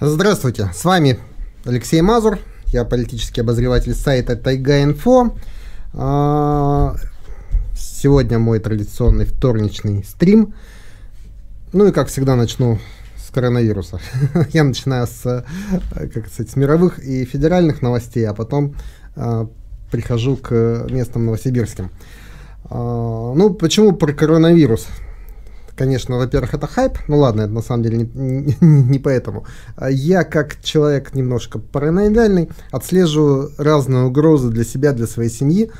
Здравствуйте, с вами Алексей Мазур, я политический обозреватель сайта Тайга-Инфо. А, сегодня мой традиционный вторничный стрим. Ну и как всегда начну с коронавируса. Я начинаю с, как сказать, с мировых и федеральных новостей, а потом а, прихожу к местным новосибирским. А, ну, почему про коронавирус? Конечно, во-первых, это хайп. Ну ладно, это на самом деле не, не, не поэтому. Я, как человек немножко параноидальный, отслеживаю разные угрозы для себя, для своей семьи.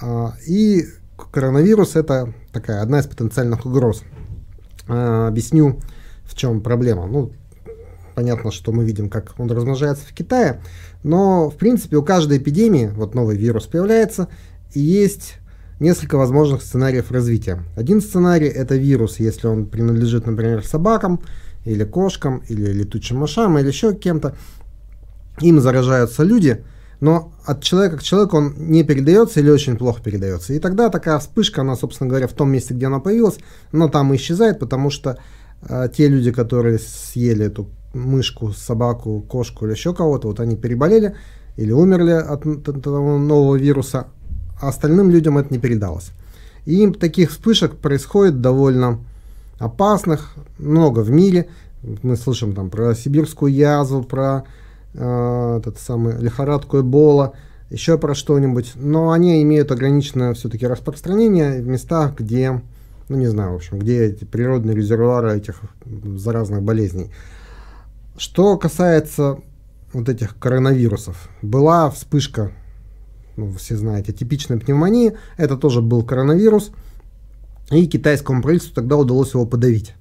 А, и коронавирус это такая одна из потенциальных угроз. А, объясню, в чем проблема. Ну, понятно, что мы видим, как он размножается в Китае, но, в принципе, у каждой эпидемии, вот новый вирус появляется, есть несколько возможных сценариев развития. Один сценарий – это вирус, если он принадлежит, например, собакам, или кошкам, или летучим мышам, или еще кем-то. Им заражаются люди, но от человека к человеку он не передается или очень плохо передается. И тогда такая вспышка, она, собственно говоря, в том месте, где она появилась, она там и исчезает, потому что э, те люди, которые съели эту мышку, собаку, кошку или еще кого-то, вот они переболели или умерли от этого нового вируса, а остальным людям это не передалось. И таких вспышек происходит довольно опасных, много в мире. Мы слышим там про сибирскую язву, про э, этот самый лихорадку Эбола, еще про что-нибудь. Но они имеют ограниченное все-таки распространение в местах, где, ну не знаю, в общем, где эти природные резервуары этих заразных болезней. Что касается вот этих коронавирусов, была вспышка ну, все знаете, типичная пневмония, это тоже был коронавирус, и китайскому правительству тогда удалось его подавить.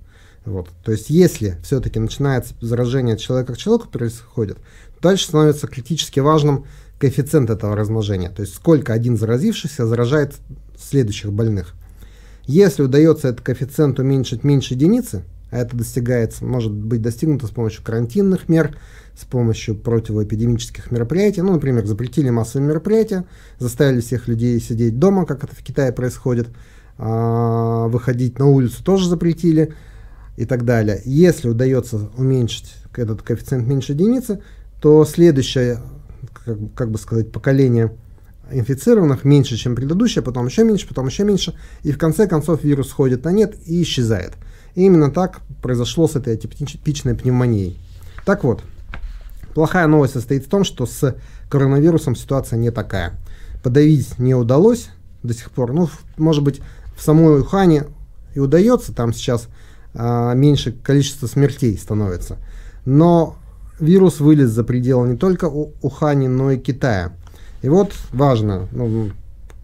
Вот. То есть, если все-таки начинается заражение от человека к человеку происходит, дальше становится критически важным коэффициент этого размножения, то есть сколько один заразившийся заражает следующих больных. Если удается этот коэффициент уменьшить меньше единицы, а это достигается, может быть достигнуто с помощью карантинных мер, с помощью противоэпидемических мероприятий. Ну, например, запретили массовые мероприятия, заставили всех людей сидеть дома, как это в Китае происходит, а, выходить на улицу тоже запретили и так далее. Если удается уменьшить этот коэффициент меньше единицы, то следующее, как, как бы сказать, поколение инфицированных меньше, чем предыдущее, потом еще меньше, потом еще меньше, и в конце концов вирус сходит на нет и исчезает. И именно так произошло с этой атипичной пневмонией. Так вот, плохая новость состоит в том, что с коронавирусом ситуация не такая. Подавить не удалось до сих пор. Ну, может быть, в самой Ухане и удается, там сейчас а, меньше количество смертей становится. Но вирус вылез за пределы не только Ухани, но и Китая. И вот важно, ну,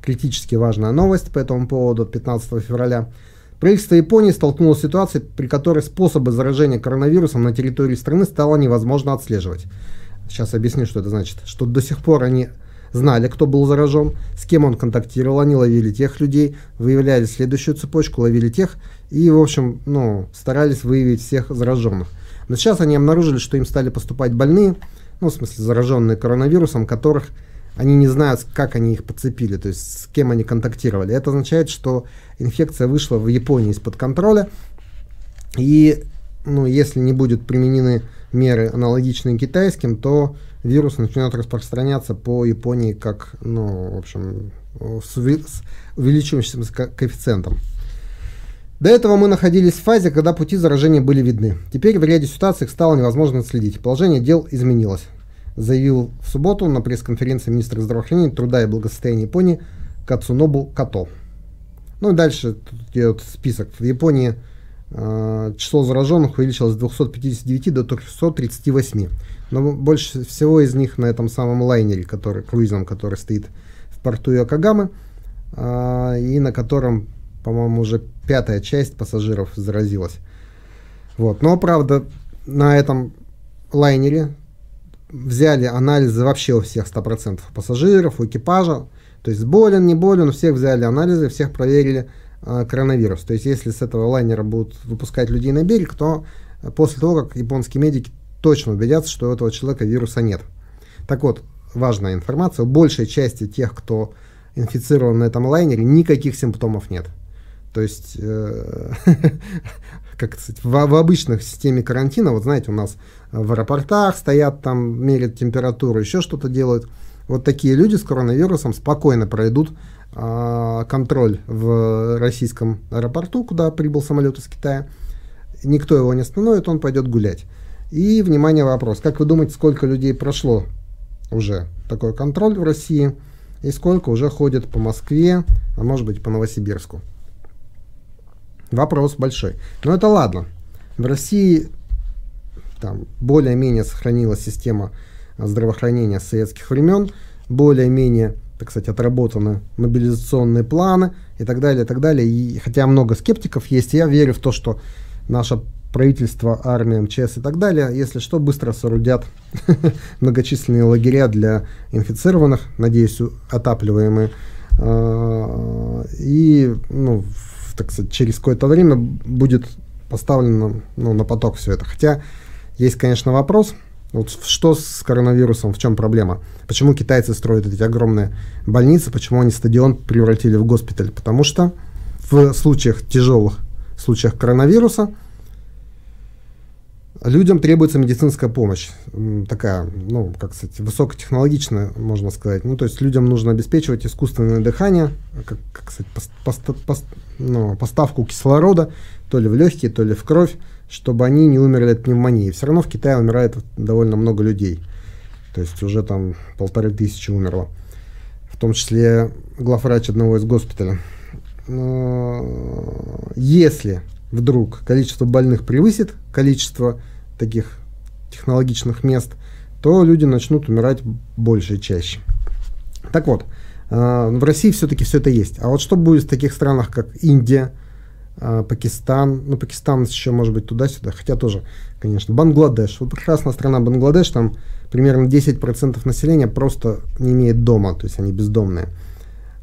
критически важная новость по этому поводу 15 февраля – Правительство Японии столкнулось с ситуацией, при которой способы заражения коронавирусом на территории страны стало невозможно отслеживать. Сейчас объясню, что это значит. Что до сих пор они знали, кто был заражен, с кем он контактировал, они ловили тех людей, выявляли следующую цепочку, ловили тех и, в общем, ну, старались выявить всех зараженных. Но сейчас они обнаружили, что им стали поступать больные, ну, в смысле, зараженные коронавирусом, которых они не знают, как они их подцепили, то есть с кем они контактировали. Это означает, что инфекция вышла в Японии из-под контроля, и ну, если не будут применены меры, аналогичные китайским, то вирус начнет распространяться по Японии как, ну, в общем, с увеличивающимся коэффициентом. До этого мы находились в фазе, когда пути заражения были видны. Теперь в ряде ситуаций их стало невозможно отследить. Положение дел изменилось заявил в субботу на пресс-конференции министра здравоохранения, труда и благосостояния Японии Кацунобу Като. Ну и дальше тут идет список. В Японии э, число зараженных увеличилось с 259 до 338. Но больше всего из них на этом самом лайнере, который, круизном, который стоит в порту Йокогамы, э, и на котором, по-моему, уже пятая часть пассажиров заразилась. Вот. Но, правда, на этом лайнере взяли анализы вообще у всех 100% пассажиров, у экипажа, то есть болен, не болен, у всех взяли анализы, всех проверили э, коронавирус. То есть если с этого лайнера будут выпускать людей на берег, то после того, как японские медики точно убедятся, что у этого человека вируса нет. Так вот, важная информация, у большей части тех, кто инфицирован на этом лайнере, никаких симптомов нет. То есть, э, как сказать, в, в обычных системе карантина, вот знаете, у нас в аэропортах стоят там, мерят температуру, еще что-то делают. Вот такие люди с коронавирусом спокойно пройдут э, контроль в российском аэропорту, куда прибыл самолет из Китая. Никто его не остановит, он пойдет гулять. И, внимание, вопрос. Как вы думаете, сколько людей прошло уже такой контроль в России? И сколько уже ходит по Москве, а может быть по Новосибирску? Вопрос большой. Но это ладно. В России там более-менее сохранилась система здравоохранения советских времен, более-менее, так сказать, отработаны мобилизационные планы и так далее, и так далее. И хотя много скептиков есть, я верю в то, что наше правительство, армия, МЧС и так далее, если что, быстро соорудят многочисленные лагеря для инфицированных, надеюсь, отапливаемые. А, и, ну, так сказать, через какое-то время будет поставлено ну, на поток все это. Хотя есть, конечно, вопрос, вот что с коронавирусом, в чем проблема? Почему китайцы строят эти огромные больницы, почему они стадион превратили в госпиталь? Потому что в случаях тяжелых случаях коронавируса – Людям требуется медицинская помощь, такая, ну, как сказать, высокотехнологичная, можно сказать. Ну, то есть людям нужно обеспечивать искусственное дыхание, как, как сказать, пост, пост, пост, ну, поставку кислорода, то ли в легкие, то ли в кровь, чтобы они не умерли от пневмонии. Все равно в Китае умирает довольно много людей. То есть уже там полторы тысячи умерло. В том числе главврач одного из госпиталя. Если вдруг количество больных превысит количество таких технологичных мест, то люди начнут умирать больше и чаще. Так вот, э, в России все-таки все это есть. А вот что будет в таких странах, как Индия, э, Пакистан, ну, Пакистан еще может быть туда-сюда, хотя тоже, конечно, Бангладеш. Вот прекрасная страна Бангладеш, там примерно 10% населения просто не имеет дома, то есть они бездомные.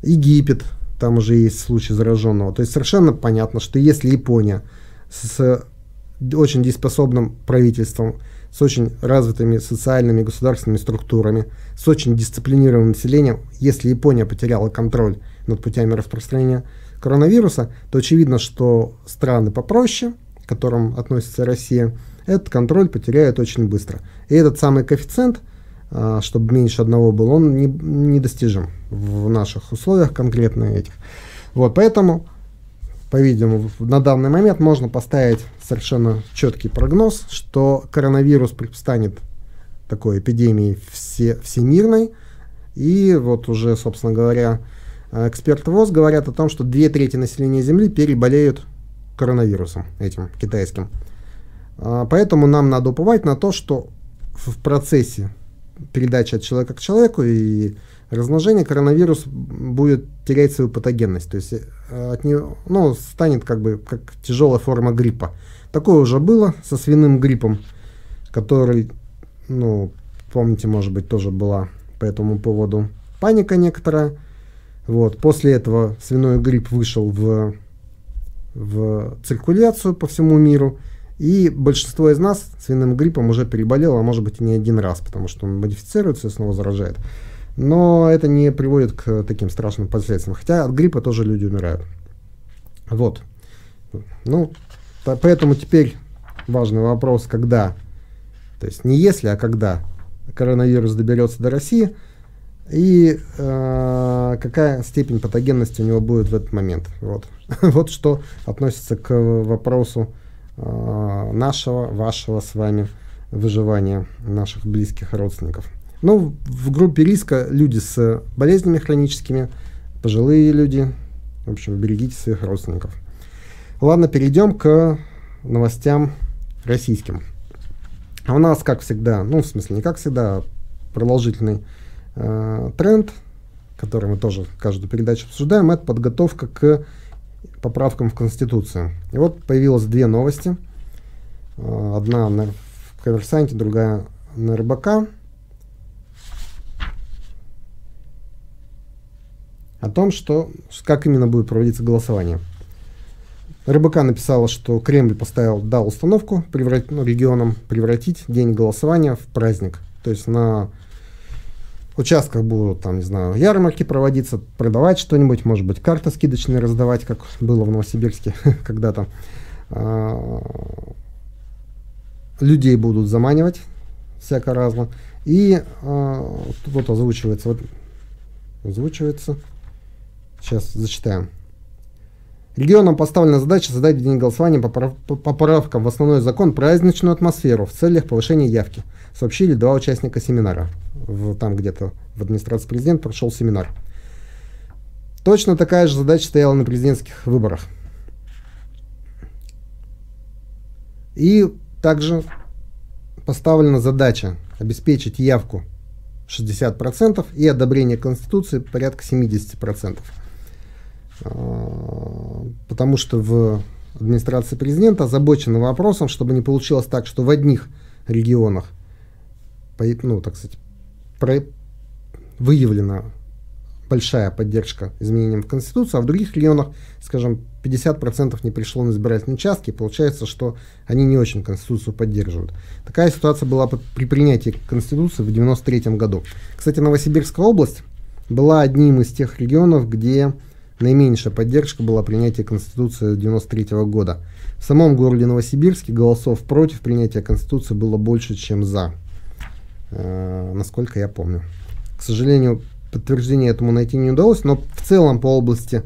Египет, там уже есть случай зараженного. То есть совершенно понятно, что если Япония с очень дееспособным правительством, с очень развитыми социальными государственными структурами, с очень дисциплинированным населением, если Япония потеряла контроль над путями распространения коронавируса, то очевидно, что страны попроще, к которым относится Россия, этот контроль потеряют очень быстро. И этот самый коэффициент, а, чтобы меньше одного был, он не, недостижим в наших условиях конкретно этих. Вот, поэтому по-видимому, на данный момент можно поставить совершенно четкий прогноз, что коронавирус станет такой эпидемией все, всемирной. И вот уже, собственно говоря, эксперты ВОЗ говорят о том, что две трети населения Земли переболеют коронавирусом этим китайским. А, поэтому нам надо уповать на то, что в процессе передачи от человека к человеку и размножения коронавирус будет терять свою патогенность. То есть э, от нее, ну, станет как бы как тяжелая форма гриппа. Такое уже было со свиным гриппом, который, ну, помните, может быть, тоже была по этому поводу паника некоторая. Вот. После этого свиной грипп вышел в, в циркуляцию по всему миру. И большинство из нас свиным гриппом уже переболело, а может быть и не один раз, потому что он модифицируется и снова заражает. Но это не приводит к таким страшным последствиям. Хотя от гриппа тоже люди умирают. Вот. Ну, поэтому теперь важный вопрос, когда, то есть не если, а когда коронавирус доберется до России, и э, какая степень патогенности у него будет в этот момент. Вот, вот что относится к вопросу э, нашего, вашего с вами выживания наших близких родственников. Ну, в группе риска люди с болезнями хроническими, пожилые люди. В общем, берегите своих родственников. Ладно, перейдем к новостям российским. А у нас, как всегда, ну, в смысле, не как всегда, а продолжительный э, тренд, который мы тоже каждую передачу обсуждаем, это подготовка к поправкам в Конституцию. И вот появилось две новости. Э, одна на, в Коммерсанте, другая на РБК. О том, что, как именно будет проводиться голосование. РБК написала, что Кремль поставил, дал установку преврат, ну, регионам превратить день голосования в праздник. То есть на участках будут, там, не знаю, ярмарки проводиться, продавать что-нибудь, может быть, карты скидочные раздавать, как было в Новосибирске когда-то. А, людей будут заманивать всяко разно. И а, вот озвучивается, вот, озвучивается, сейчас зачитаем. Регионам поставлена задача создать в день голосования по поправкам в основной закон праздничную атмосферу в целях повышения явки, сообщили два участника семинара. В, там где-то в администрации президента прошел семинар. Точно такая же задача стояла на президентских выборах. И также поставлена задача обеспечить явку 60% и одобрение Конституции порядка 70%. А, потому что в администрации президента озабочены вопросом, чтобы не получилось так, что в одних регионах ну, так сказать, про, выявлена большая поддержка изменениям в Конституцию, а в других регионах, скажем, 50% не пришло на избирательные участки, и получается, что они не очень Конституцию поддерживают. Такая ситуация была при принятии Конституции в 1993 году. Кстати, Новосибирская область была одним из тех регионов, где наименьшая поддержка была принятия Конституции 1993 года. В самом городе Новосибирске голосов против принятия Конституции было больше, чем за, э, насколько я помню. К сожалению, подтверждения этому найти не удалось, но в целом по области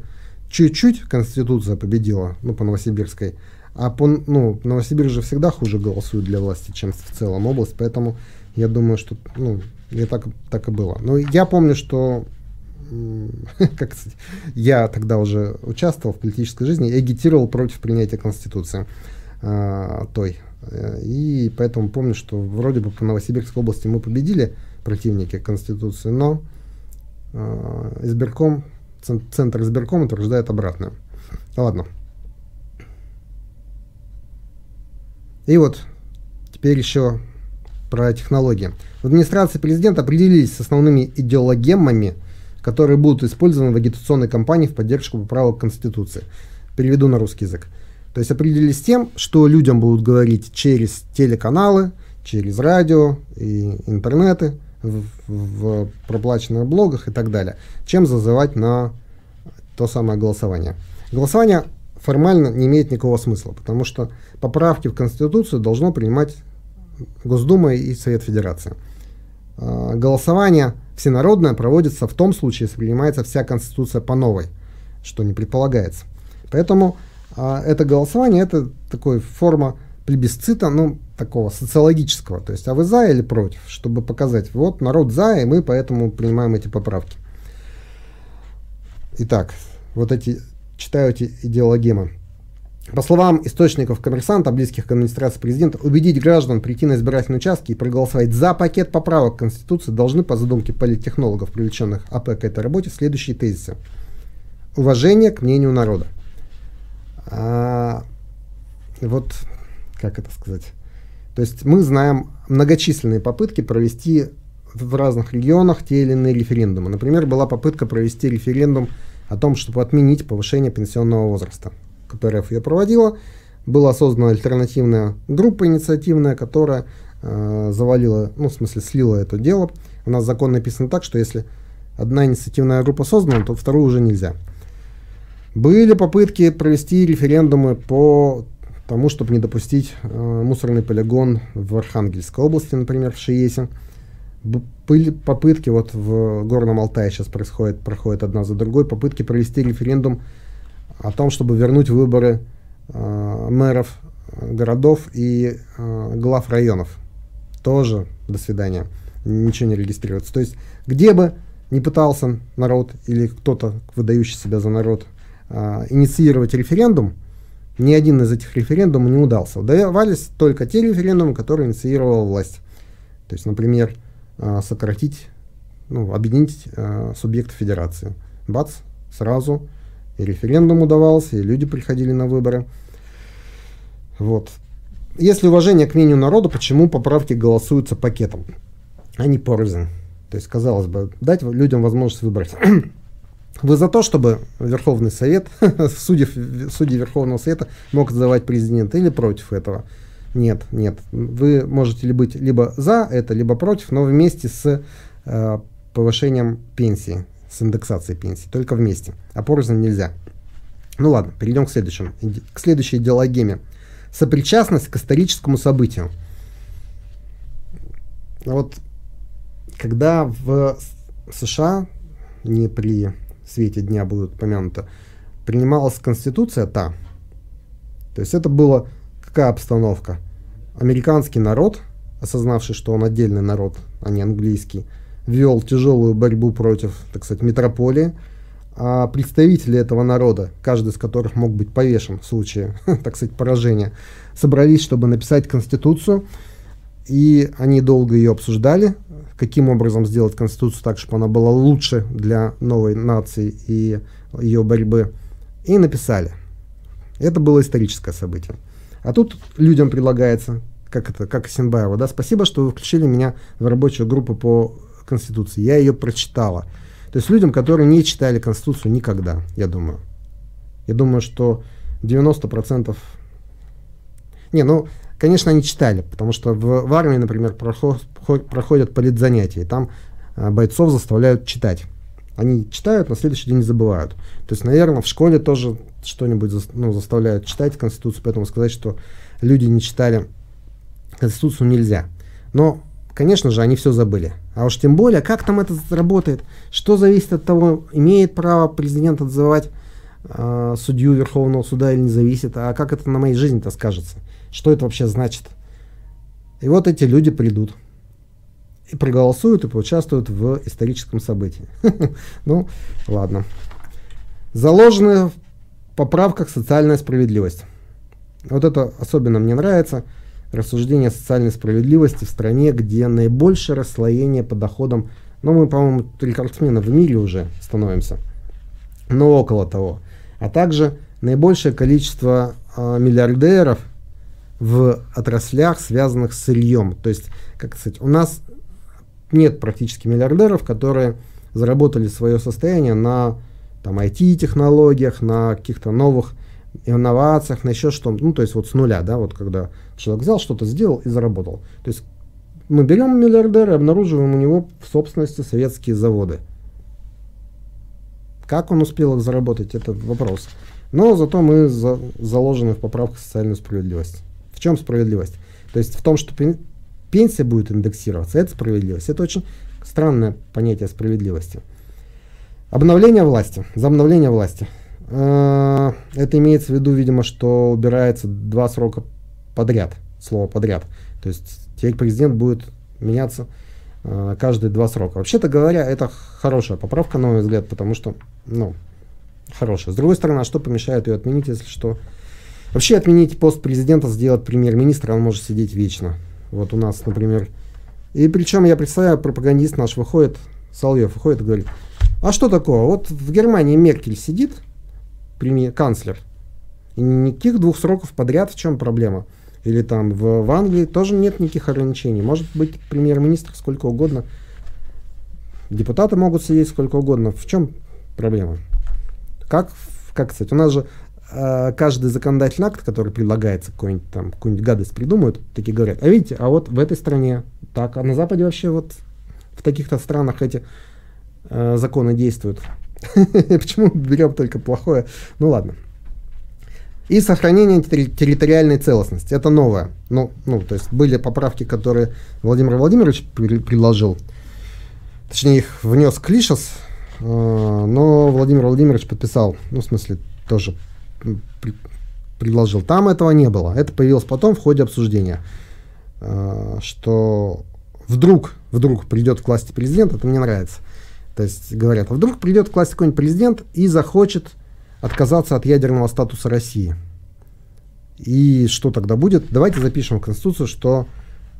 чуть-чуть Конституция победила, ну, по Новосибирской, а по, ну, Новосибирск же всегда хуже голосует для власти, чем в целом область, поэтому я думаю, что, ну, и так, так и было. Но я помню, что как я тогда уже участвовал в политической жизни, агитировал против принятия Конституции э, той. И поэтому помню, что вроде бы по Новосибирской области мы победили противники Конституции, но э, избирком, центр избирком утверждает обратное. Ладно. И вот теперь еще про технологии. В администрации президента определились с основными идеологемами – которые будут использованы в агитационной кампании в поддержку поправок Конституции. Переведу на русский язык. То есть определились тем, что людям будут говорить через телеканалы, через радио и интернеты, в, в проплаченных блогах и так далее, чем зазывать на то самое голосование. Голосование формально не имеет никакого смысла, потому что поправки в Конституцию должно принимать Госдума и Совет Федерации. А, голосование всенародное проводится в том случае, если принимается вся Конституция по новой, что не предполагается. Поэтому а, это голосование, это такой форма плебисцита, ну, такого социологического. То есть, а вы за или против, чтобы показать, вот народ за, и мы поэтому принимаем эти поправки. Итак, вот эти, читаю эти идеологемы. По словам источников коммерсанта, близких к администрации президента, убедить граждан прийти на избирательные участки и проголосовать за пакет поправок к Конституции должны, по задумке политтехнологов, привлеченных АП к этой работе, следующие тезисы. Уважение к мнению народа. А, вот, как это сказать? То есть мы знаем многочисленные попытки провести в разных регионах те или иные референдумы. Например, была попытка провести референдум о том, чтобы отменить повышение пенсионного возраста. КПРФ ее проводила. Была создана альтернативная группа инициативная, которая э, завалила, ну, в смысле, слила это дело. У нас закон написан так, что если одна инициативная группа создана, то вторую уже нельзя. Были попытки провести референдумы по тому, чтобы не допустить э, мусорный полигон в Архангельской области, например, в Шиесе. Были попытки, вот в Горном Алтае сейчас происходит, проходит одна за другой, попытки провести референдум о том, чтобы вернуть выборы э, мэров городов и э, глав районов. Тоже до свидания. Ничего не регистрируется. То есть, где бы не пытался народ или кто-то, выдающий себя за народ, э, инициировать референдум, ни один из этих референдумов не удался. Удавались только те референдумы, которые инициировала власть. То есть, например, э, сократить, ну, объединить э, субъекты федерации. Бац, сразу и референдум удавался, и люди приходили на выборы. Вот. Если уважение к мнению народа, почему поправки голосуются пакетом, а не порознь? То есть, казалось бы, дать людям возможность выбрать. Вы за то, чтобы Верховный Совет, судьи, судьи Верховного Совета мог задавать президент или против этого? Нет, нет. Вы можете ли быть либо за это, либо против, но вместе с э, повышением пенсии, с индексацией пенсии, только вместе, а порознь нельзя. Ну ладно, перейдем к следующему, к следующей идеологеме. Сопричастность к историческому событию. Вот когда в США, не при свете дня будет упомянуто, принималась Конституция та, то есть это была какая обстановка? Американский народ, осознавший, что он отдельный народ, а не английский, вел тяжелую борьбу против, так сказать, метрополии, а представители этого народа, каждый из которых мог быть повешен в случае, так сказать, поражения, собрались, чтобы написать Конституцию, и они долго ее обсуждали, каким образом сделать Конституцию так, чтобы она была лучше для новой нации и ее борьбы, и написали. Это было историческое событие. А тут людям предлагается, как это, как Синбаева, да, спасибо, что вы включили меня в рабочую группу по Конституции. Я ее прочитала. То есть людям, которые не читали Конституцию никогда, я думаю. Я думаю, что 90%... Не, ну, конечно, они читали, потому что в, в армии, например, проход, проходят политзанятия, и там а, бойцов заставляют читать. Они читают, на следующий день забывают. То есть, наверное, в школе тоже что-нибудь ну, заставляют читать Конституцию, поэтому сказать, что люди не читали Конституцию нельзя. Но, конечно же, они все забыли. А уж тем более, как там это работает, что зависит от того, имеет право президент отзывать э, судью Верховного суда или не зависит, а как это на моей жизни-то скажется, что это вообще значит. И вот эти люди придут и проголосуют, и поучаствуют в историческом событии. Ну, ладно. Заложенная в поправках социальная справедливость. Вот это особенно мне нравится. Рассуждение о социальной справедливости в стране, где наибольшее расслоение по доходам, ну, мы, по-моему, рекордсмены в мире уже становимся, но около того. А также наибольшее количество э, миллиардеров в отраслях, связанных с сырьем. То есть, как сказать, у нас нет практически миллиардеров, которые заработали свое состояние на там, IT-технологиях, на каких-то новых инновациях, на еще что-то. Ну, то есть вот с нуля, да, вот когда человек взял, что-то сделал и заработал. То есть мы берем миллиардера и обнаруживаем у него в собственности советские заводы. Как он успел их заработать, это вопрос. Но зато мы за, заложены в поправках социальную справедливость. В чем справедливость? То есть в том, что пенсия будет индексироваться, это справедливость. Это очень странное понятие справедливости. Обновление власти. За обновление власти. Э, это имеется в виду, видимо, что убирается два срока подряд. Слово подряд. То есть теперь президент будет меняться э, каждые два срока. Вообще-то говоря, это хорошая поправка, на мой взгляд, потому что, ну, хорошая. С другой стороны, а что помешает ее отменить, если что? Вообще отменить пост президента, сделать премьер-министра, он может сидеть вечно. Вот у нас, например. И причем, я представляю, пропагандист наш выходит, Соловьев выходит и говорит, а что такого? Вот в Германии Меркель сидит, премьер, канцлер, и никаких двух сроков подряд, в чем проблема? Или там в, в Англии тоже нет никаких ограничений. Может быть премьер-министр сколько угодно. Депутаты могут сидеть сколько угодно. В чем проблема? Как, как сказать, у нас же а, каждый законодательный акт, который предлагается, какой-нибудь там, какую-нибудь гадость придумают, такие говорят, а видите, а вот в этой стране так, а на Западе вообще вот в таких-то странах эти э, законы действуют. Почему берем только плохое? Ну ладно. И сохранение территориальной целостности. Это новое. Ну, ну, то есть были поправки, которые Владимир Владимирович предложил. Точнее, их внес Клишес, э, но Владимир Владимирович подписал, ну, в смысле, тоже предложил. Там этого не было. Это появилось потом в ходе обсуждения, э, что вдруг, вдруг придет к власти президент, это мне нравится. То есть говорят, вдруг придет к власти какой-нибудь президент и захочет отказаться от ядерного статуса России. И что тогда будет? Давайте запишем в Конституцию, что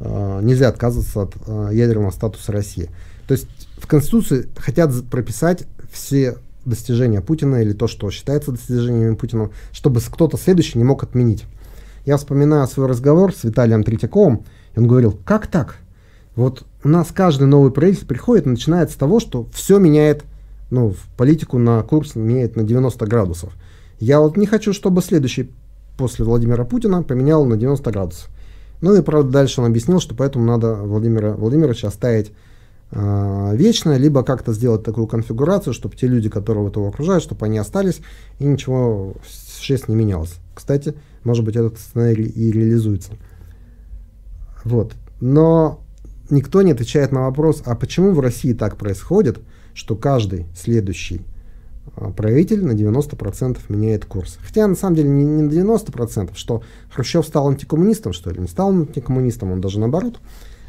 э, нельзя отказываться от э, ядерного статуса России. То есть в Конституции хотят прописать все достижения Путина или то, что считается достижениями Путина, чтобы кто-то следующий не мог отменить. Я вспоминаю свой разговор с Виталием Третьяковым, и он говорил, как так? Вот у нас каждый новый правительство приходит и начинает с того, что все меняет, ну, политику на курс меняет на 90 градусов. Я вот не хочу, чтобы следующий после Владимира Путина поменял на 90 градусов. Ну и, правда, дальше он объяснил, что поэтому надо Владимира Владимировича оставить э, вечное, либо как-то сделать такую конфигурацию, чтобы те люди, которые вот его окружают, чтобы они остались, и ничего в 6 не менялось. Кстати, может быть, этот сценарий и реализуется. Вот. Но никто не отвечает на вопрос, а почему в России так происходит, что каждый следующий а, правитель на 90% меняет курс. Хотя на самом деле не, не на 90%, что Хрущев стал антикоммунистом, что ли, не стал антикоммунистом, он даже наоборот.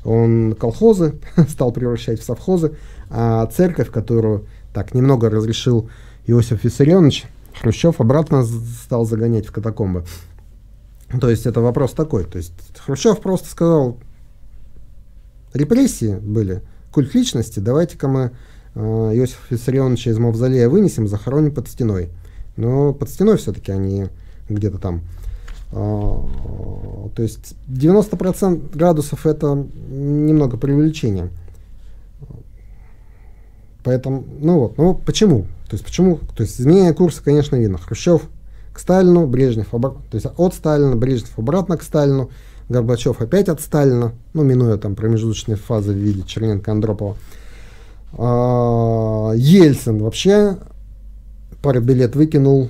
Он колхозы стал превращать в совхозы, а церковь, которую так немного разрешил Иосиф Виссарионович, Хрущев обратно стал загонять в катакомбы. То есть это вопрос такой. То есть Хрущев просто сказал, репрессии были, культ личности, давайте-ка мы э, Иосифа Виссарионовича из Мавзолея вынесем, захороним под стеной. Но под стеной все-таки они где-то там. А, то есть 90% градусов это немного преувеличение. Поэтому, ну вот, ну почему? То есть почему? То есть изменение курса, конечно, видно. Хрущев к Сталину, Брежнев обратно, то есть от Сталина, Брежнев обратно к Сталину, Горбачев опять от Сталина, ну, минуя там промежуточные фазы в виде Черненко-Андропова. А, Ельцин вообще пару билет выкинул,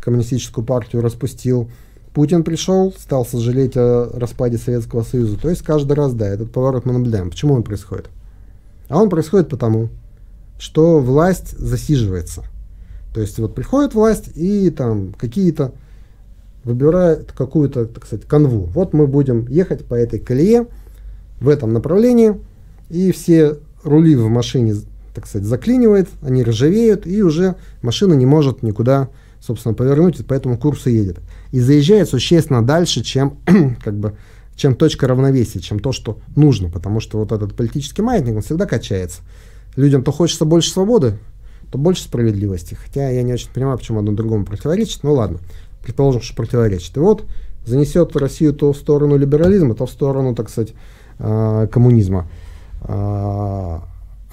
коммунистическую партию распустил. Путин пришел, стал сожалеть о распаде Советского Союза. То есть каждый раз, да, этот поворот мы наблюдаем. Почему он происходит? А он происходит потому, что власть засиживается. То есть вот приходит власть и там какие-то выбирает какую-то, так сказать, канву. Вот мы будем ехать по этой колее в этом направлении, и все рули в машине, так сказать, заклинивает, они ржавеют, и уже машина не может никуда, собственно, повернуть, по этому курсу едет. И заезжает существенно дальше, чем, как бы, чем точка равновесия, чем то, что нужно, потому что вот этот политический маятник, он всегда качается. Людям то хочется больше свободы, то больше справедливости. Хотя я не очень понимаю, почему одно другому противоречит. Ну ладно предположим, что противоречит. И вот занесет Россию то в сторону либерализма, то в сторону, так сказать, а, коммунизма. А,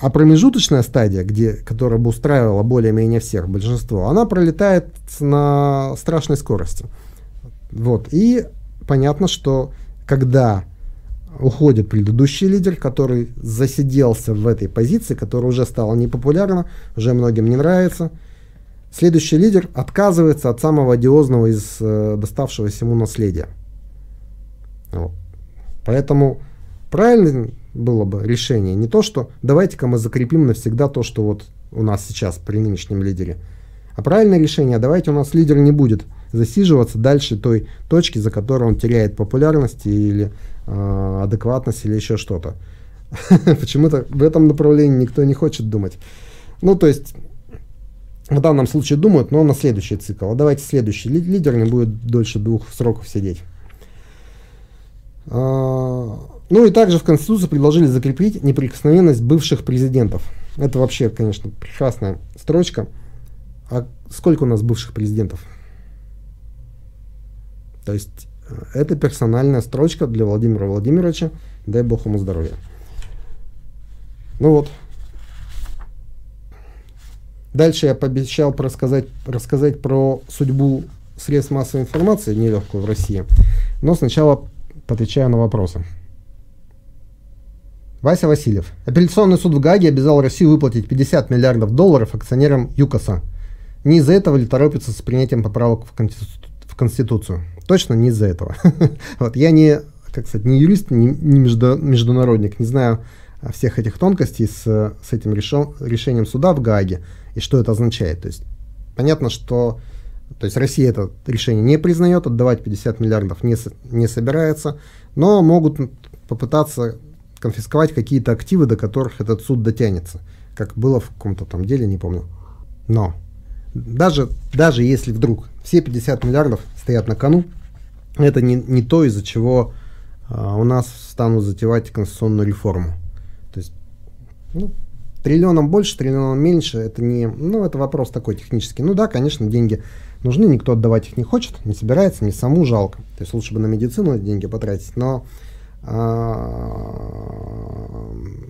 а промежуточная стадия, где, которая бы устраивала более-менее всех, большинство, она пролетает на страшной скорости. Вот. И понятно, что когда уходит предыдущий лидер, который засиделся в этой позиции, которая уже стала непопулярна, уже многим не нравится – Следующий лидер отказывается от самого одиозного из э, доставшегося ему наследия. Вот. Поэтому правильно было бы решение не то, что давайте-ка мы закрепим навсегда то, что вот у нас сейчас при нынешнем лидере, а правильное решение, давайте у нас лидер не будет засиживаться дальше той точки, за которой он теряет популярность или э, адекватность или еще что-то. Почему-то в этом направлении никто не хочет думать. Ну, то есть в данном случае думают, но на следующий цикл. А давайте следующий лидер не будет дольше двух сроков сидеть. А, ну и также в Конституции предложили закрепить неприкосновенность бывших президентов. Это вообще, конечно, прекрасная строчка. А сколько у нас бывших президентов? То есть э, это персональная строчка для Владимира Владимировича. Дай бог ему здоровья. Ну вот, Дальше я пообещал рассказать, рассказать про судьбу средств массовой информации, нелегкую в России. Но сначала отвечаю на вопросы. Вася Васильев. Апелляционный суд в Гаге обязал Россию выплатить 50 миллиардов долларов акционерам ЮКОСа. Не из-за этого ли торопится с принятием поправок в, Конституцию? Точно не из-за этого. вот, я не, как сказать, не юрист, не, не международник, не знаю всех этих тонкостей с, с этим решен, решением суда в Гааге и что это означает. То есть понятно, что то есть Россия это решение не признает, отдавать 50 миллиардов не, не собирается, но могут попытаться конфисковать какие-то активы, до которых этот суд дотянется, как было в каком-то там деле, не помню. Но даже, даже если вдруг все 50 миллиардов стоят на кону, это не, не то, из-за чего а, у нас станут затевать конституционную реформу. Ну, триллионом больше, триллионом меньше, это не, ну, это вопрос такой технический. Ну да, конечно, деньги нужны, никто отдавать их не хочет, не собирается, не саму жалко. То есть лучше бы на медицину деньги потратить, но а,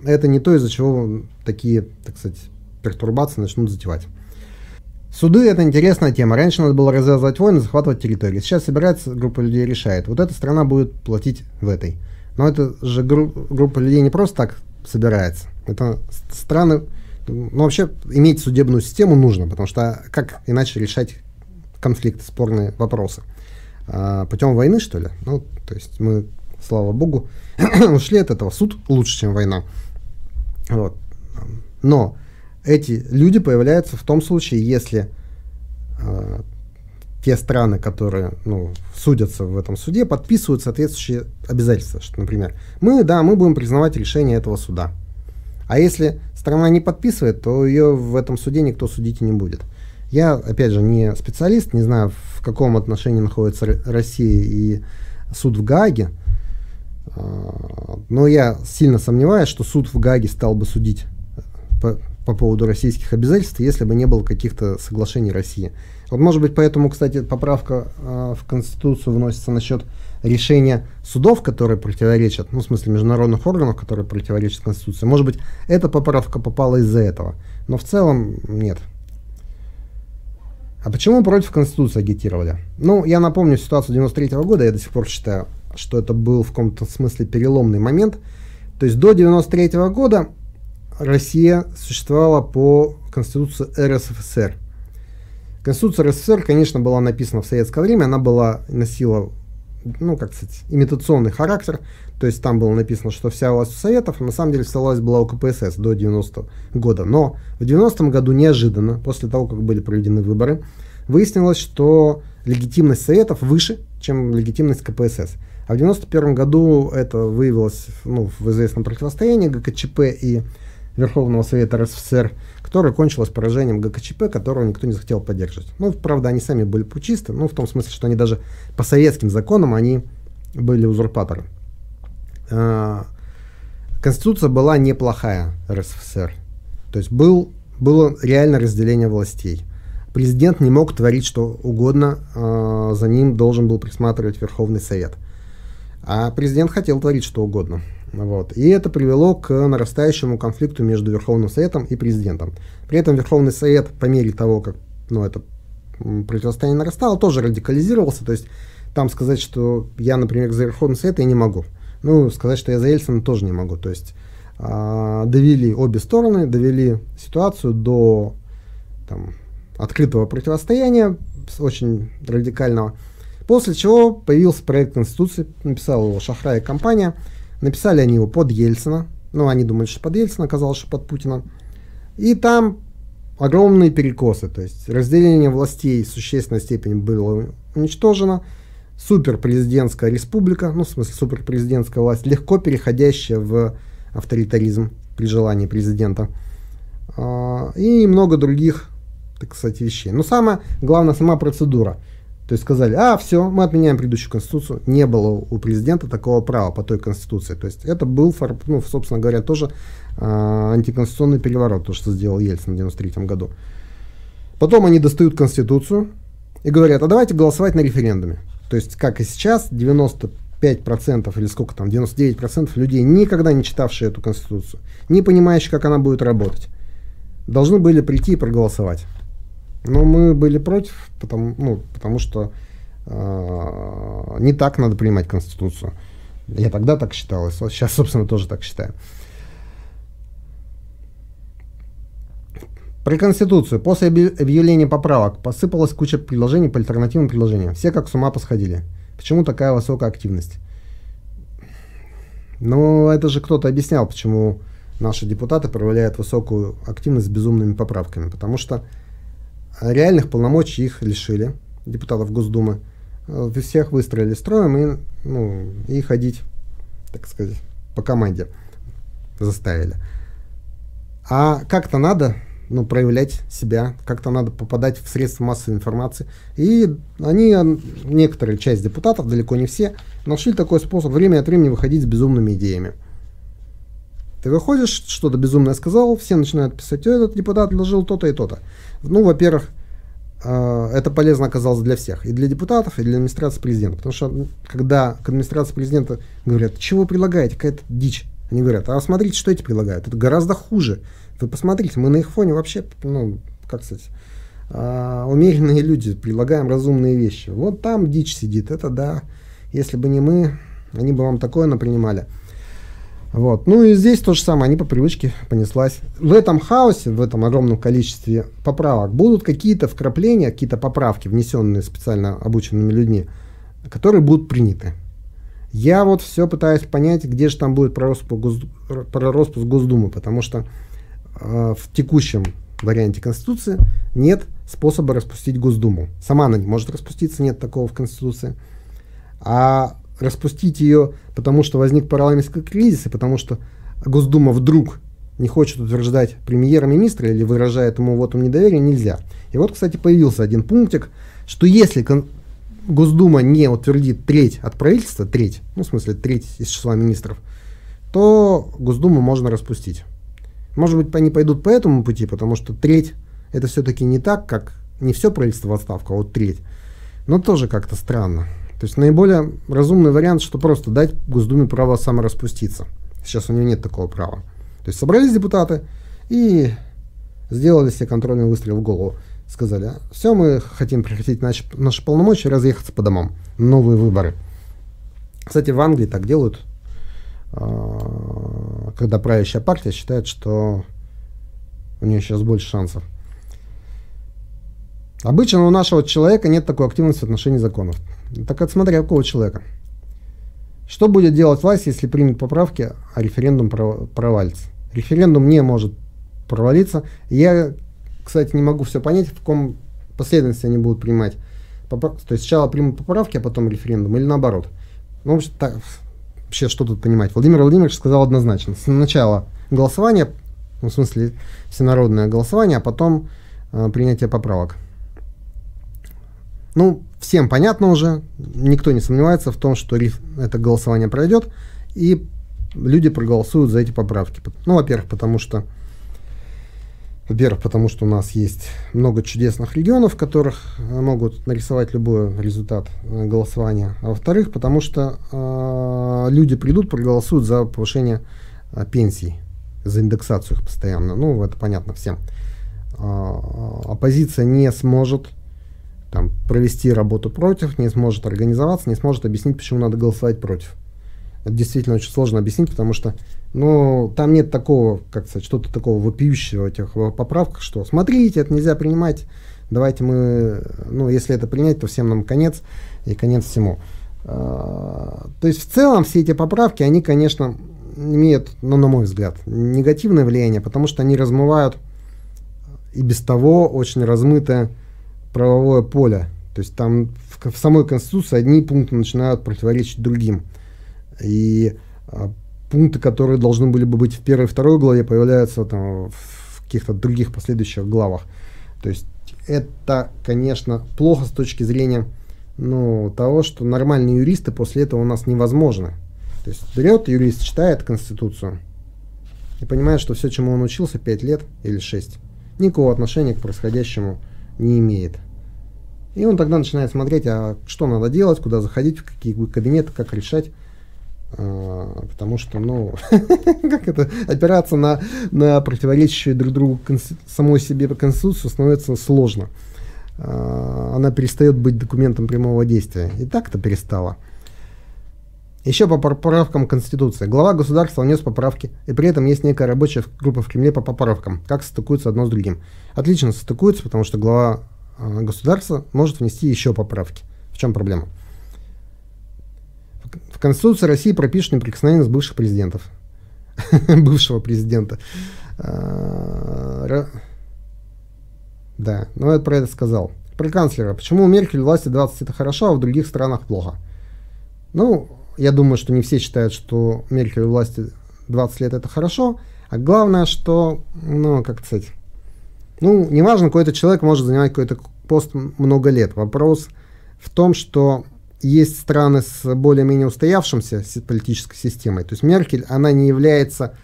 это не то, из-за чего такие, так сказать, пертурбации начнут затевать. Суды – это интересная тема. Раньше надо было развязывать войны, захватывать территории. Сейчас собирается группа людей решает. Вот эта страна будет платить в этой. Но это же гру- группа людей не просто так собирается. Это страны, ну, вообще, иметь судебную систему нужно, потому что как иначе решать конфликты, спорные вопросы? А, путем войны, что ли? Ну, то есть мы, слава богу, ушли от этого. Суд лучше, чем война. Вот. Но эти люди появляются в том случае, если э, те страны, которые ну, судятся в этом суде, подписывают соответствующие обязательства. Что, например, мы, да, мы будем признавать решение этого суда. А если страна не подписывает, то ее в этом суде никто судить не будет. Я, опять же, не специалист, не знаю, в каком отношении находится Россия и суд в Гааге, а, но я сильно сомневаюсь, что суд в Гааге стал бы судить по, по поводу российских обязательств, если бы не было каких-то соглашений России. Вот, может быть, поэтому, кстати, поправка э, в Конституцию вносится насчет решения судов, которые противоречат, ну, в смысле международных органов, которые противоречат Конституции. Может быть, эта поправка попала из-за этого. Но в целом нет. А почему против Конституции агитировали? Ну, я напомню ситуацию 93 -го года, я до сих пор считаю, что это был в каком-то смысле переломный момент. То есть до 93 -го года Россия существовала по Конституции РСФСР. Конституция РСФСР, конечно, была написана в советское время, она была, носила, ну, как сказать, имитационный характер, то есть там было написано, что вся власть у Советов, а на самом деле вся власть была у КПСС до 90 -го года. Но в 90-м году неожиданно, после того, как были проведены выборы, выяснилось, что легитимность Советов выше, чем легитимность КПСС. А в 91 году это выявилось ну, в известном противостоянии ГКЧП и Верховного Совета РСФСР, которое кончилось поражением ГКЧП, которого никто не захотел поддерживать. Ну, правда, они сами были пучисты, ну, в том смысле, что они даже по советским законам, они были узурпаторы. А, Конституция была неплохая РСФСР. То есть был, было реально разделение властей. Президент не мог творить что угодно, а, за ним должен был присматривать Верховный Совет. А президент хотел творить что угодно. Вот. И это привело к нарастающему конфликту между Верховным Советом и президентом. При этом Верховный Совет, по мере того, как ну, это противостояние нарастало, тоже радикализировался. То есть там сказать, что я, например, за Верховный Совет, я не могу. Ну, сказать, что я за Ельцина тоже не могу. То есть э, довели обе стороны, довели ситуацию до там, открытого противостояния, очень радикального. После чего появился проект Конституции, написал его Шахра и компания – Написали они его под Ельцина. Ну, они думали, что под Ельцина, оказалось, что под Путина. И там огромные перекосы. То есть разделение властей в существенной степени было уничтожено. Суперпрезидентская республика, ну, в смысле суперпрезидентская власть, легко переходящая в авторитаризм при желании президента. А, и много других, так сказать, вещей. Но самое главное, сама процедура – то есть сказали, а, все, мы отменяем предыдущую конституцию. Не было у президента такого права по той конституции. То есть это был, ну, собственно говоря, тоже э, антиконституционный переворот, то, что сделал Ельцин в 93 году. Потом они достают конституцию и говорят, а давайте голосовать на референдуме. То есть, как и сейчас, 95% или сколько там, 99% людей, никогда не читавшие эту конституцию, не понимающие, как она будет работать, должны были прийти и проголосовать. Но мы были против, потому, ну, потому что э, не так надо принимать Конституцию. Я тогда так считал, сейчас, собственно, тоже так считаю. Про Конституцию. После объявления поправок посыпалась куча предложений по альтернативным предложениям. Все как с ума посходили. Почему такая высокая активность? Ну, это же кто-то объяснял, почему наши депутаты проявляют высокую активность с безумными поправками. Потому что реальных полномочий их лишили, депутатов Госдумы. Э, всех выстроили строем и, ну, и ходить, так сказать, по команде заставили. А как-то надо ну, проявлять себя, как-то надо попадать в средства массовой информации. И они, некоторая часть депутатов, далеко не все, нашли такой способ время от времени выходить с безумными идеями. Ты выходишь, что-то безумное сказал, все начинают писать, этот депутат предложил то-то и то-то. Ну, во-первых, э, это полезно оказалось для всех, и для депутатов, и для администрации президента. Потому что когда к администрации президента говорят, чего вы предлагаете, какая-то дичь, они говорят, а смотрите, что эти предлагают, это гораздо хуже. Вы посмотрите, мы на их фоне вообще, ну, как сказать, э, умеренные люди, предлагаем разумные вещи. Вот там дичь сидит, это да, если бы не мы, они бы вам такое напринимали. Вот. Ну и здесь то же самое, они по привычке понеслась. В этом хаосе, в этом огромном количестве поправок будут какие-то вкрапления, какие-то поправки, внесенные специально обученными людьми, которые будут приняты. Я вот все пытаюсь понять, где же там будет про распуск, Госдумы, потому что э, в текущем варианте Конституции нет способа распустить Госдуму. Сама она не может распуститься, нет такого в Конституции. А распустить ее, потому что возник парламентский кризис, и потому что Госдума вдруг не хочет утверждать премьера-министра или выражает ему вот недоверия, нельзя. И вот, кстати, появился один пунктик, что если Госдума не утвердит треть от правительства, треть, ну, в смысле, треть из числа министров, то Госдуму можно распустить. Может быть, они пойдут по этому пути, потому что треть это все-таки не так, как не все правительство в отставку, а вот треть. Но тоже как-то странно. То есть наиболее разумный вариант, что просто дать Госдуме право самораспуститься. Сейчас у нее нет такого права. То есть собрались депутаты и сделали себе контрольный выстрел в голову сказали, все, мы хотим прекратить наши, наши полномочия, разъехаться по домам. Новые выборы. Кстати, в Англии так делают, а, когда правящая партия считает, что у нее сейчас больше шансов. Обычно у нашего человека нет такой активности в отношении законов. Так это смотря какого человека. Что будет делать власть, если примет поправки, а референдум провалится? Референдум не может провалиться. Я кстати, не могу все понять, в каком последовательности они будут принимать. То есть сначала примут поправки, а потом референдум, или наоборот. Ну, общем, так, вообще, что тут понимать? Владимир Владимирович сказал однозначно. Сначала голосование, ну, в смысле, всенародное голосование, а потом э, принятие поправок. Ну, всем понятно уже, никто не сомневается в том, что это голосование пройдет, и люди проголосуют за эти поправки. Ну, во-первых, потому что во-первых, потому что у нас есть много чудесных регионов, в которых э, могут нарисовать любой результат э, голосования. А во-вторых, потому что э, люди придут, проголосуют за повышение э, пенсий, за индексацию их постоянно. Ну, это понятно всем. Э, оппозиция не сможет там, провести работу против, не сможет организоваться, не сможет объяснить, почему надо голосовать против. Это действительно очень сложно объяснить, потому что ну, там нет такого, как сказать, что-то такого вопиющего в этих поправках, что смотрите, это нельзя принимать, давайте мы, ну, если это принять, то всем нам конец и конец всему. А, то есть в целом все эти поправки, они, конечно, имеют, ну, на мой взгляд, негативное влияние, потому что они размывают и без того очень размытое правовое поле. То есть там в, в самой Конституции одни пункты начинают противоречить другим. И а, пункты, которые должны были бы быть в первой и второй главе, появляются там в каких-то других последующих главах. То есть это, конечно, плохо с точки зрения ну, того, что нормальные юристы после этого у нас невозможны. То есть берет юрист, читает Конституцию и понимает, что все, чему он учился 5 лет или 6, никакого отношения к происходящему не имеет. И он тогда начинает смотреть, а что надо делать, куда заходить, в какие кабинеты, как решать. А, потому что, ну, как это, опираться на, на противоречащую друг другу самой себе Конституцию становится сложно. А, она перестает быть документом прямого действия. И так-то перестала. Еще по поправкам Конституции. Глава государства внес поправки, и при этом есть некая рабочая группа в Кремле по поправкам. Как состыкуются одно с другим? Отлично состыкуются, потому что глава а, государства может внести еще поправки. В чем проблема? В Конституции России пропишет неприкосновенность бывших президентов. Бывшего президента. А, да, ну я про это сказал. Про канцлера. Почему у Меркель власти 20 это хорошо, а в других странах плохо? Ну, я думаю, что не все считают, что Меркель власти 20 лет это хорошо. А главное, что, ну, как сказать, ну, неважно, какой-то человек может занимать какой-то пост много лет. Вопрос в том, что есть страны с более-менее устоявшимся политической системой. То есть Меркель, она не является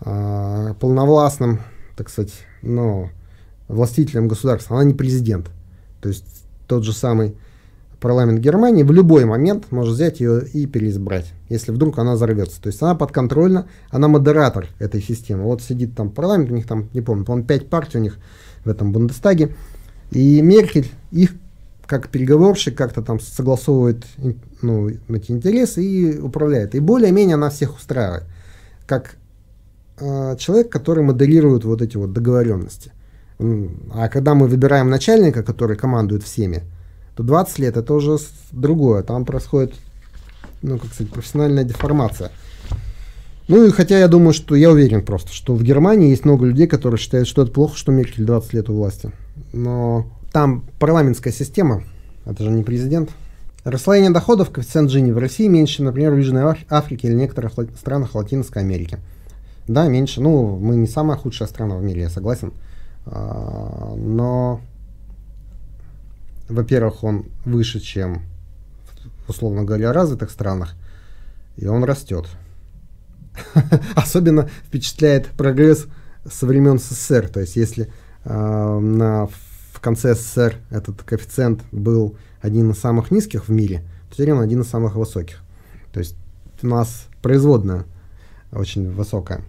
э, полновластным, так сказать, ну, властителем государства. Она не президент. То есть тот же самый парламент Германии в любой момент может взять ее и переизбрать, если вдруг она взорвется. То есть она подконтрольна, она модератор этой системы. Вот сидит там парламент, у них там, не помню, по-моему, пять партий у них в этом Бундестаге. И Меркель их как переговорщик как-то там согласовывает ну, эти интересы и управляет. И более-менее она всех устраивает. как э, человек, который моделирует вот эти вот договоренности. А когда мы выбираем начальника, который командует всеми, то 20 лет это уже другое. Там происходит, ну, как сказать, профессиональная деформация. Ну и хотя я думаю, что я уверен просто, что в Германии есть много людей, которые считают, что это плохо, что Меркель 20 лет у власти. Но там парламентская система, это же не президент. Расслоение доходов, коэффициент Джини в России меньше, например, в Южной Африке или некоторых странах Латинской Америки. Да, меньше. Ну, мы не самая худшая страна в мире, я согласен. А, но, во-первых, он выше, чем, условно говоря, развитых странах, и он растет. Особенно впечатляет прогресс со времен СССР. То есть, если э, на, в конце СССР этот коэффициент был один из самых низких в мире, то теперь он один из самых высоких. То есть у нас производная очень высокая.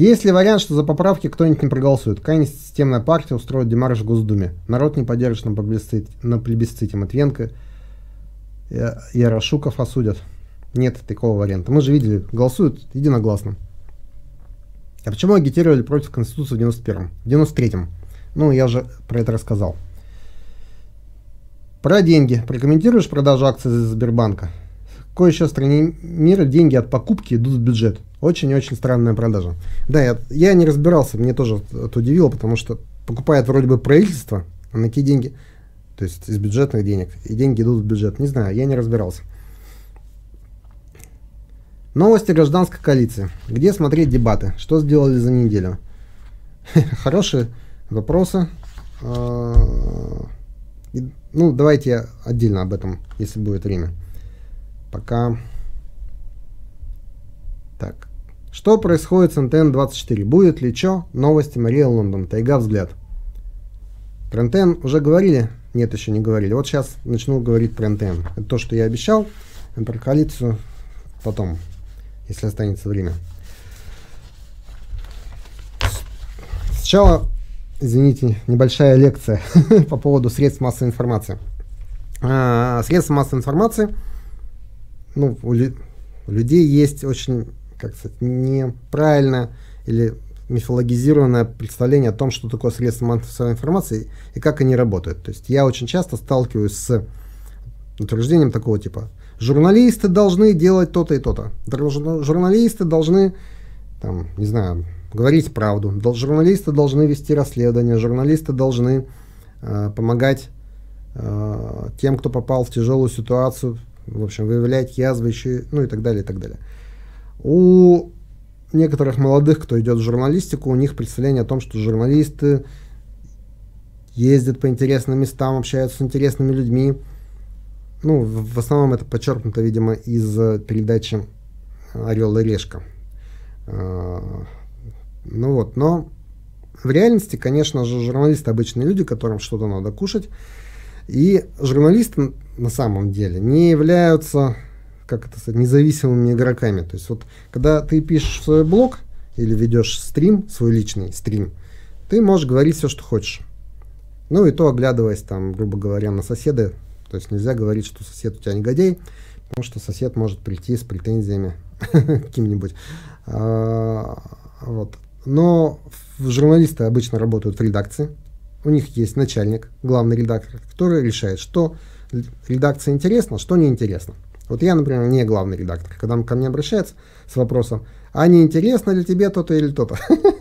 Есть ли вариант, что за поправки кто-нибудь не проголосует? Какая-нибудь системная партия устроит демарш в Госдуме? Народ не поддержит на плебисците, на плебисците Матвенко. Ярошуков осудят. Нет такого варианта. Мы же видели, голосуют единогласно. А почему агитировали против Конституции в 91-м? В 93-м. Ну, я же про это рассказал. Про деньги. Прокомментируешь продажу акций Сбербанка? В какой еще стране мира деньги от покупки идут в бюджет? Очень-очень странная продажа. Да, я, я не разбирался, мне тоже это удивило, потому что покупает вроде бы правительство, а на какие деньги? То есть из бюджетных денег. И деньги идут в бюджет. Не знаю, я не разбирался. Новости гражданской коалиции. Где смотреть дебаты? Что сделали за неделю? Хорошие вопросы. А, ну, давайте отдельно об этом, если будет время. Пока. Так. Что происходит с НТН-24? Будет ли что? Новости Мария Лондон. Тайга взгляд. Про НТН уже говорили? Нет, еще не говорили. Вот сейчас начну говорить про НТН. Это то, что я обещал. Про коалицию потом если останется время. Сначала, извините, небольшая лекция по поводу средств массовой информации. А, средства массовой информации, ну, у людей есть очень, как сказать, неправильно или мифологизированное представление о том, что такое средства массовой информации и как они работают. То есть я очень часто сталкиваюсь с утверждением такого типа журналисты должны делать то-то и то-то. Журналисты должны, там, не знаю, говорить правду. Журналисты должны вести расследование. Журналисты должны э, помогать э, тем, кто попал в тяжелую ситуацию, в общем, выявлять язвы еще, ну и так далее, и так далее. У некоторых молодых, кто идет в журналистику, у них представление о том, что журналисты ездят по интересным местам, общаются с интересными людьми, ну, в основном это подчеркнуто, видимо, из передачи «Орел и решка». А, ну вот, но в реальности, конечно же, журналисты обычные люди, которым что-то надо кушать. И журналисты на самом деле не являются, как это сказать, независимыми игроками. То есть вот, когда ты пишешь свой блог или ведешь стрим, свой личный стрим, ты можешь говорить все, что хочешь. Ну и то, оглядываясь там, грубо говоря, на соседа, то есть нельзя говорить, что сосед у тебя негодяй, потому что сосед может прийти с претензиями каким-нибудь. А, вот. Но журналисты обычно работают в редакции. У них есть начальник, главный редактор, который решает, что редакция интересна, что неинтересно. Вот я, например, не главный редактор. Когда он ко мне обращается с вопросом, а не интересно ли тебе то-то или то-то?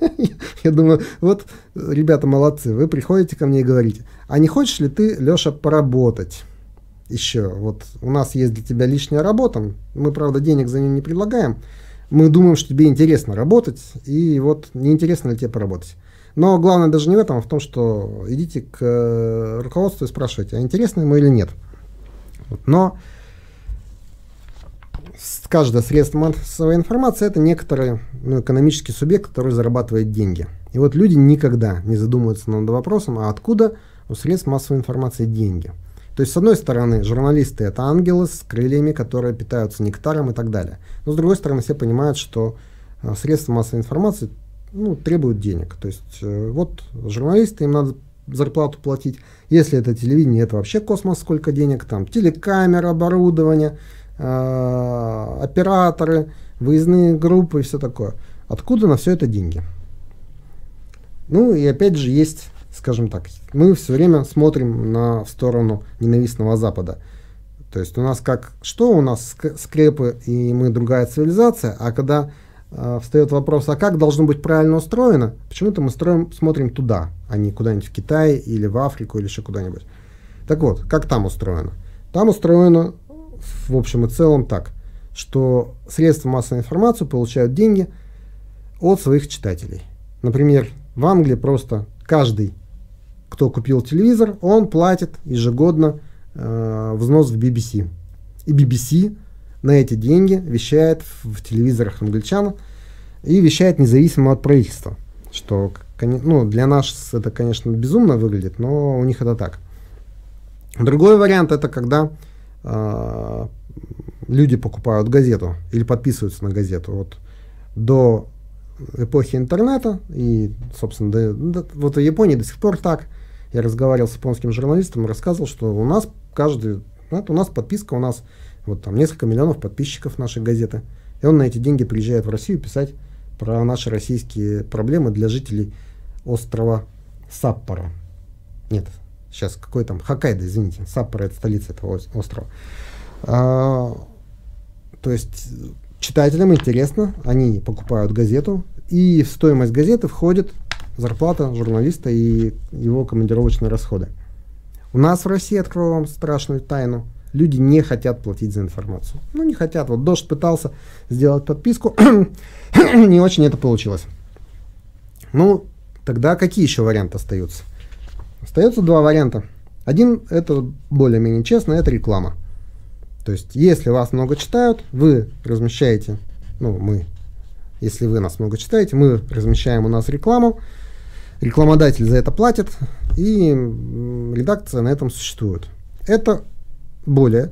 Я думаю, вот, ребята молодцы, вы приходите ко мне и говорите, а не хочешь ли ты, Леша, поработать? еще, вот у нас есть для тебя лишняя работа, мы, правда, денег за нее не предлагаем, мы думаем, что тебе интересно работать, и вот неинтересно ли тебе поработать. Но главное даже не в этом, а в том, что идите к э, руководству и спрашивайте, а интересно ему или нет. Но каждое средство массовой информации это некоторый ну, экономический субъект, который зарабатывает деньги. И вот люди никогда не задумываются над вопросом, а откуда у средств массовой информации деньги. То есть, с одной стороны, журналисты это ангелы с крыльями, которые питаются нектаром и так далее. Но с другой стороны, все понимают, что э, средства массовой информации ну, требуют денег. То есть, э, вот журналисты, им надо зарплату платить. Если это телевидение, это вообще космос, сколько денег там. Телекамера, оборудование, операторы, выездные группы и все такое. Откуда на все это деньги? Ну и опять же есть, скажем так, мы все время смотрим на в сторону ненавистного Запада. То есть у нас как, что у нас скрепы и мы другая цивилизация, а когда э, встает вопрос, а как должно быть правильно устроено, почему-то мы строим, смотрим туда, а не куда-нибудь в Китай или в Африку или еще куда-нибудь. Так вот, как там устроено? Там устроено в общем и целом так, что средства массовой информации получают деньги от своих читателей. Например, в Англии просто каждый, кто купил телевизор, он платит ежегодно э, взнос в BBC. И BBC на эти деньги вещает в, телевизорах англичан и вещает независимо от правительства. Что ну, для нас это, конечно, безумно выглядит, но у них это так. Другой вариант это когда люди покупают газету или подписываются на газету. Вот до эпохи интернета, и, собственно, до, до, вот в Японии до сих пор так. Я разговаривал с японским журналистом рассказывал, что у нас каждый, вот у нас подписка, у нас вот там несколько миллионов подписчиков нашей газеты. И он на эти деньги приезжает в Россию писать про наши российские проблемы для жителей острова Саппоро. Нет, сейчас какой там, Хоккайдо, извините, Саппоро это столица этого острова. А, то есть читателям интересно, они покупают газету, и в стоимость газеты входит зарплата журналиста и его командировочные расходы. У нас в России, открою вам страшную тайну, люди не хотят платить за информацию. Ну, не хотят. Вот Дождь пытался сделать подписку, не очень это получилось. Ну, тогда какие еще варианты остаются? Остается два варианта. Один, это более-менее честно, это реклама. То есть, если вас много читают, вы размещаете, ну, мы, если вы нас много читаете, мы размещаем у нас рекламу, рекламодатель за это платит, и редакция на этом существует. Это более,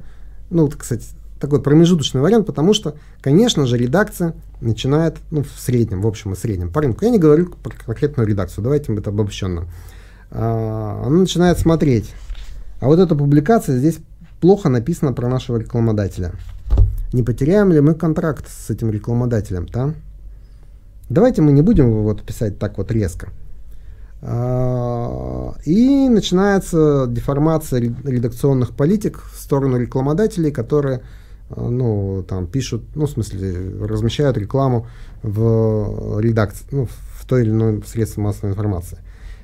ну, кстати, такой промежуточный вариант, потому что, конечно же, редакция начинает, ну, в среднем, в общем и среднем, по рынку. Я не говорю про конкретную редакцию, давайте это обобщенно. А, она начинает смотреть. А вот эта публикация здесь плохо написано про нашего рекламодателя. Не потеряем ли мы контракт с этим рекламодателем, да? Давайте мы не будем его вот писать так вот резко. А, и начинается деформация редакционных политик в сторону рекламодателей, которые а, ну, там пишут, ну, в смысле, размещают рекламу в редакции, ну, в той или иной средстве массовой информации.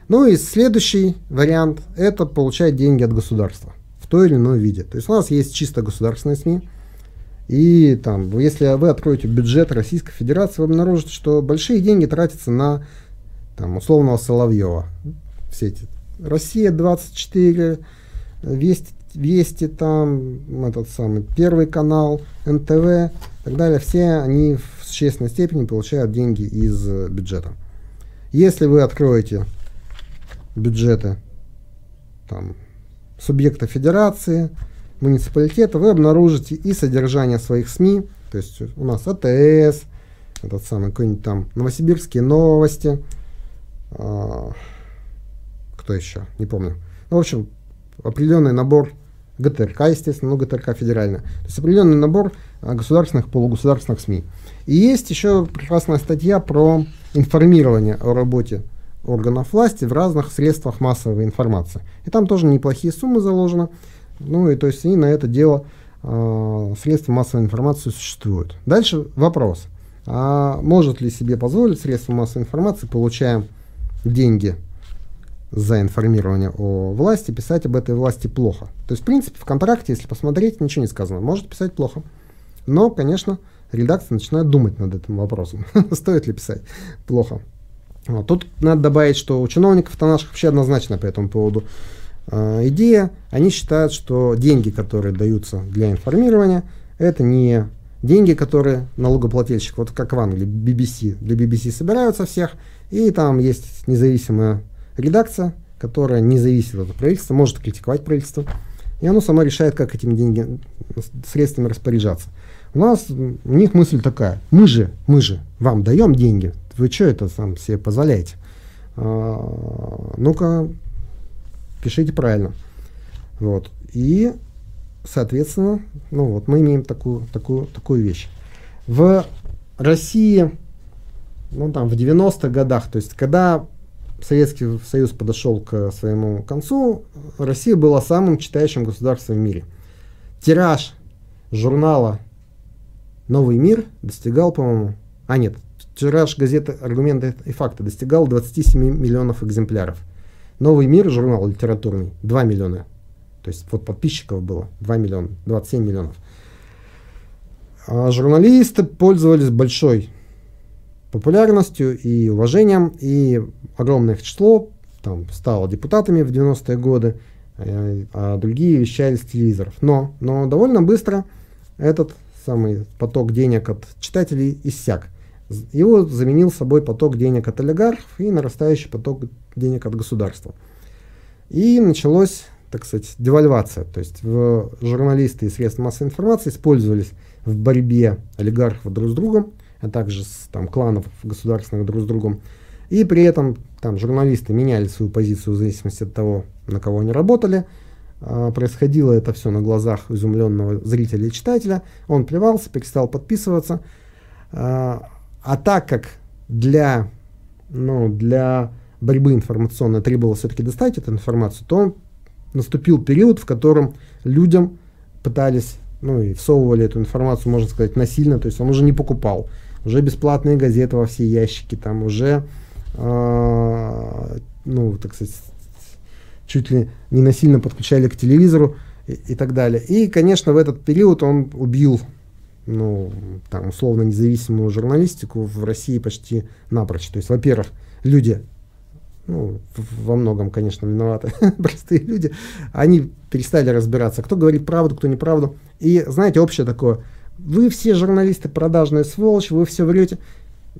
Ну и следующий вариант – это получать деньги от государства в той или иной виде. То есть у нас есть чисто государственные СМИ, и там, если вы откроете бюджет Российской Федерации, вы обнаружите, что большие деньги тратятся на там, условного Соловьева. Все эти Россия 24, Вести, Вести там, этот самый Первый канал, НТВ и так далее. Все они в существенной степени получают деньги из бюджета. Если вы откроете бюджеты там, субъекта федерации, муниципалитета, вы обнаружите и содержание своих СМИ, то есть у нас АТС, этот самый какой-нибудь там Новосибирские новости, а, кто еще, не помню. Ну, в общем, определенный набор ГТРК, естественно, ну, ГТРК федеральная. То есть определенный набор а, государственных, полугосударственных СМИ. И есть еще прекрасная статья про информирование о работе органов власти в разных средствах массовой информации. И там тоже неплохие суммы заложены. Ну и то есть и на это дело э, средства массовой информации существуют. Дальше вопрос. А может ли себе позволить средства массовой информации, получая деньги за информирование о власти, писать об этой власти плохо. То есть, в принципе, в контракте, если посмотреть, ничего не сказано. Может писать плохо. Но, конечно, редакция начинает думать над этим вопросом. Стоит ли писать плохо. Вот. Тут надо добавить, что у чиновников-то наших вообще однозначно по этому поводу э, идея. Они считают, что деньги, которые даются для информирования, это не деньги, которые налогоплательщик, вот как в Англии, BBC, для BBC собираются всех, и там есть независимая редакция, которая не зависит от правительства, может критиковать правительство, и оно само решает, как этими деньги, средствами распоряжаться. У нас, у них мысль такая, мы же, мы же вам даем деньги, вы что это сам себе позволяете? А, ну-ка, пишите правильно. Вот. И соответственно, ну вот мы имеем такую, такую, такую вещь. В России, ну там в 90-х годах, то есть когда Советский Союз подошел к своему концу, Россия была самым читающим государством в мире. Тираж журнала «Новый мир» достигал, по-моему, а нет, тираж газеты «Аргументы и факты» достигал 27 миллионов экземпляров. «Новый мир» журнал литературный 2 миллиона. То есть вот подписчиков было 2 миллиона, 27 миллионов. А журналисты пользовались большой популярностью и уважением, и огромное их число там, стало депутатами в 90-е годы, э, а другие вещали с телевизоров. Но, но довольно быстро этот самый поток денег от читателей иссяк. Его заменил собой поток денег от олигархов и нарастающий поток денег от государства. И началось, так сказать, девальвация. То есть журналисты и средства массовой информации использовались в борьбе олигархов друг с другом, а также с, там, кланов государственных друг с другом. И при этом там журналисты меняли свою позицию в зависимости от того, на кого они работали. А, происходило это все на глазах изумленного зрителя и читателя. Он плевался, перестал подписываться. А, а так как для, ну, для борьбы информационной требовалось все-таки достать эту информацию, то наступил период, в котором людям пытались, ну и всовывали эту информацию, можно сказать, насильно, то есть он уже не покупал уже бесплатные газеты во все ящики, там уже, э, ну, так сказать, чуть ли не насильно подключали к телевизору и, и так далее. И, конечно, в этот период он убил, ну, там, условно независимую журналистику в России почти напрочь. То есть, во-первых, люди ну, во многом, конечно, виноваты простые люди, они перестали разбираться, кто говорит правду, кто неправду. И, знаете, общее такое, вы все журналисты продажные сволочь, вы все врете.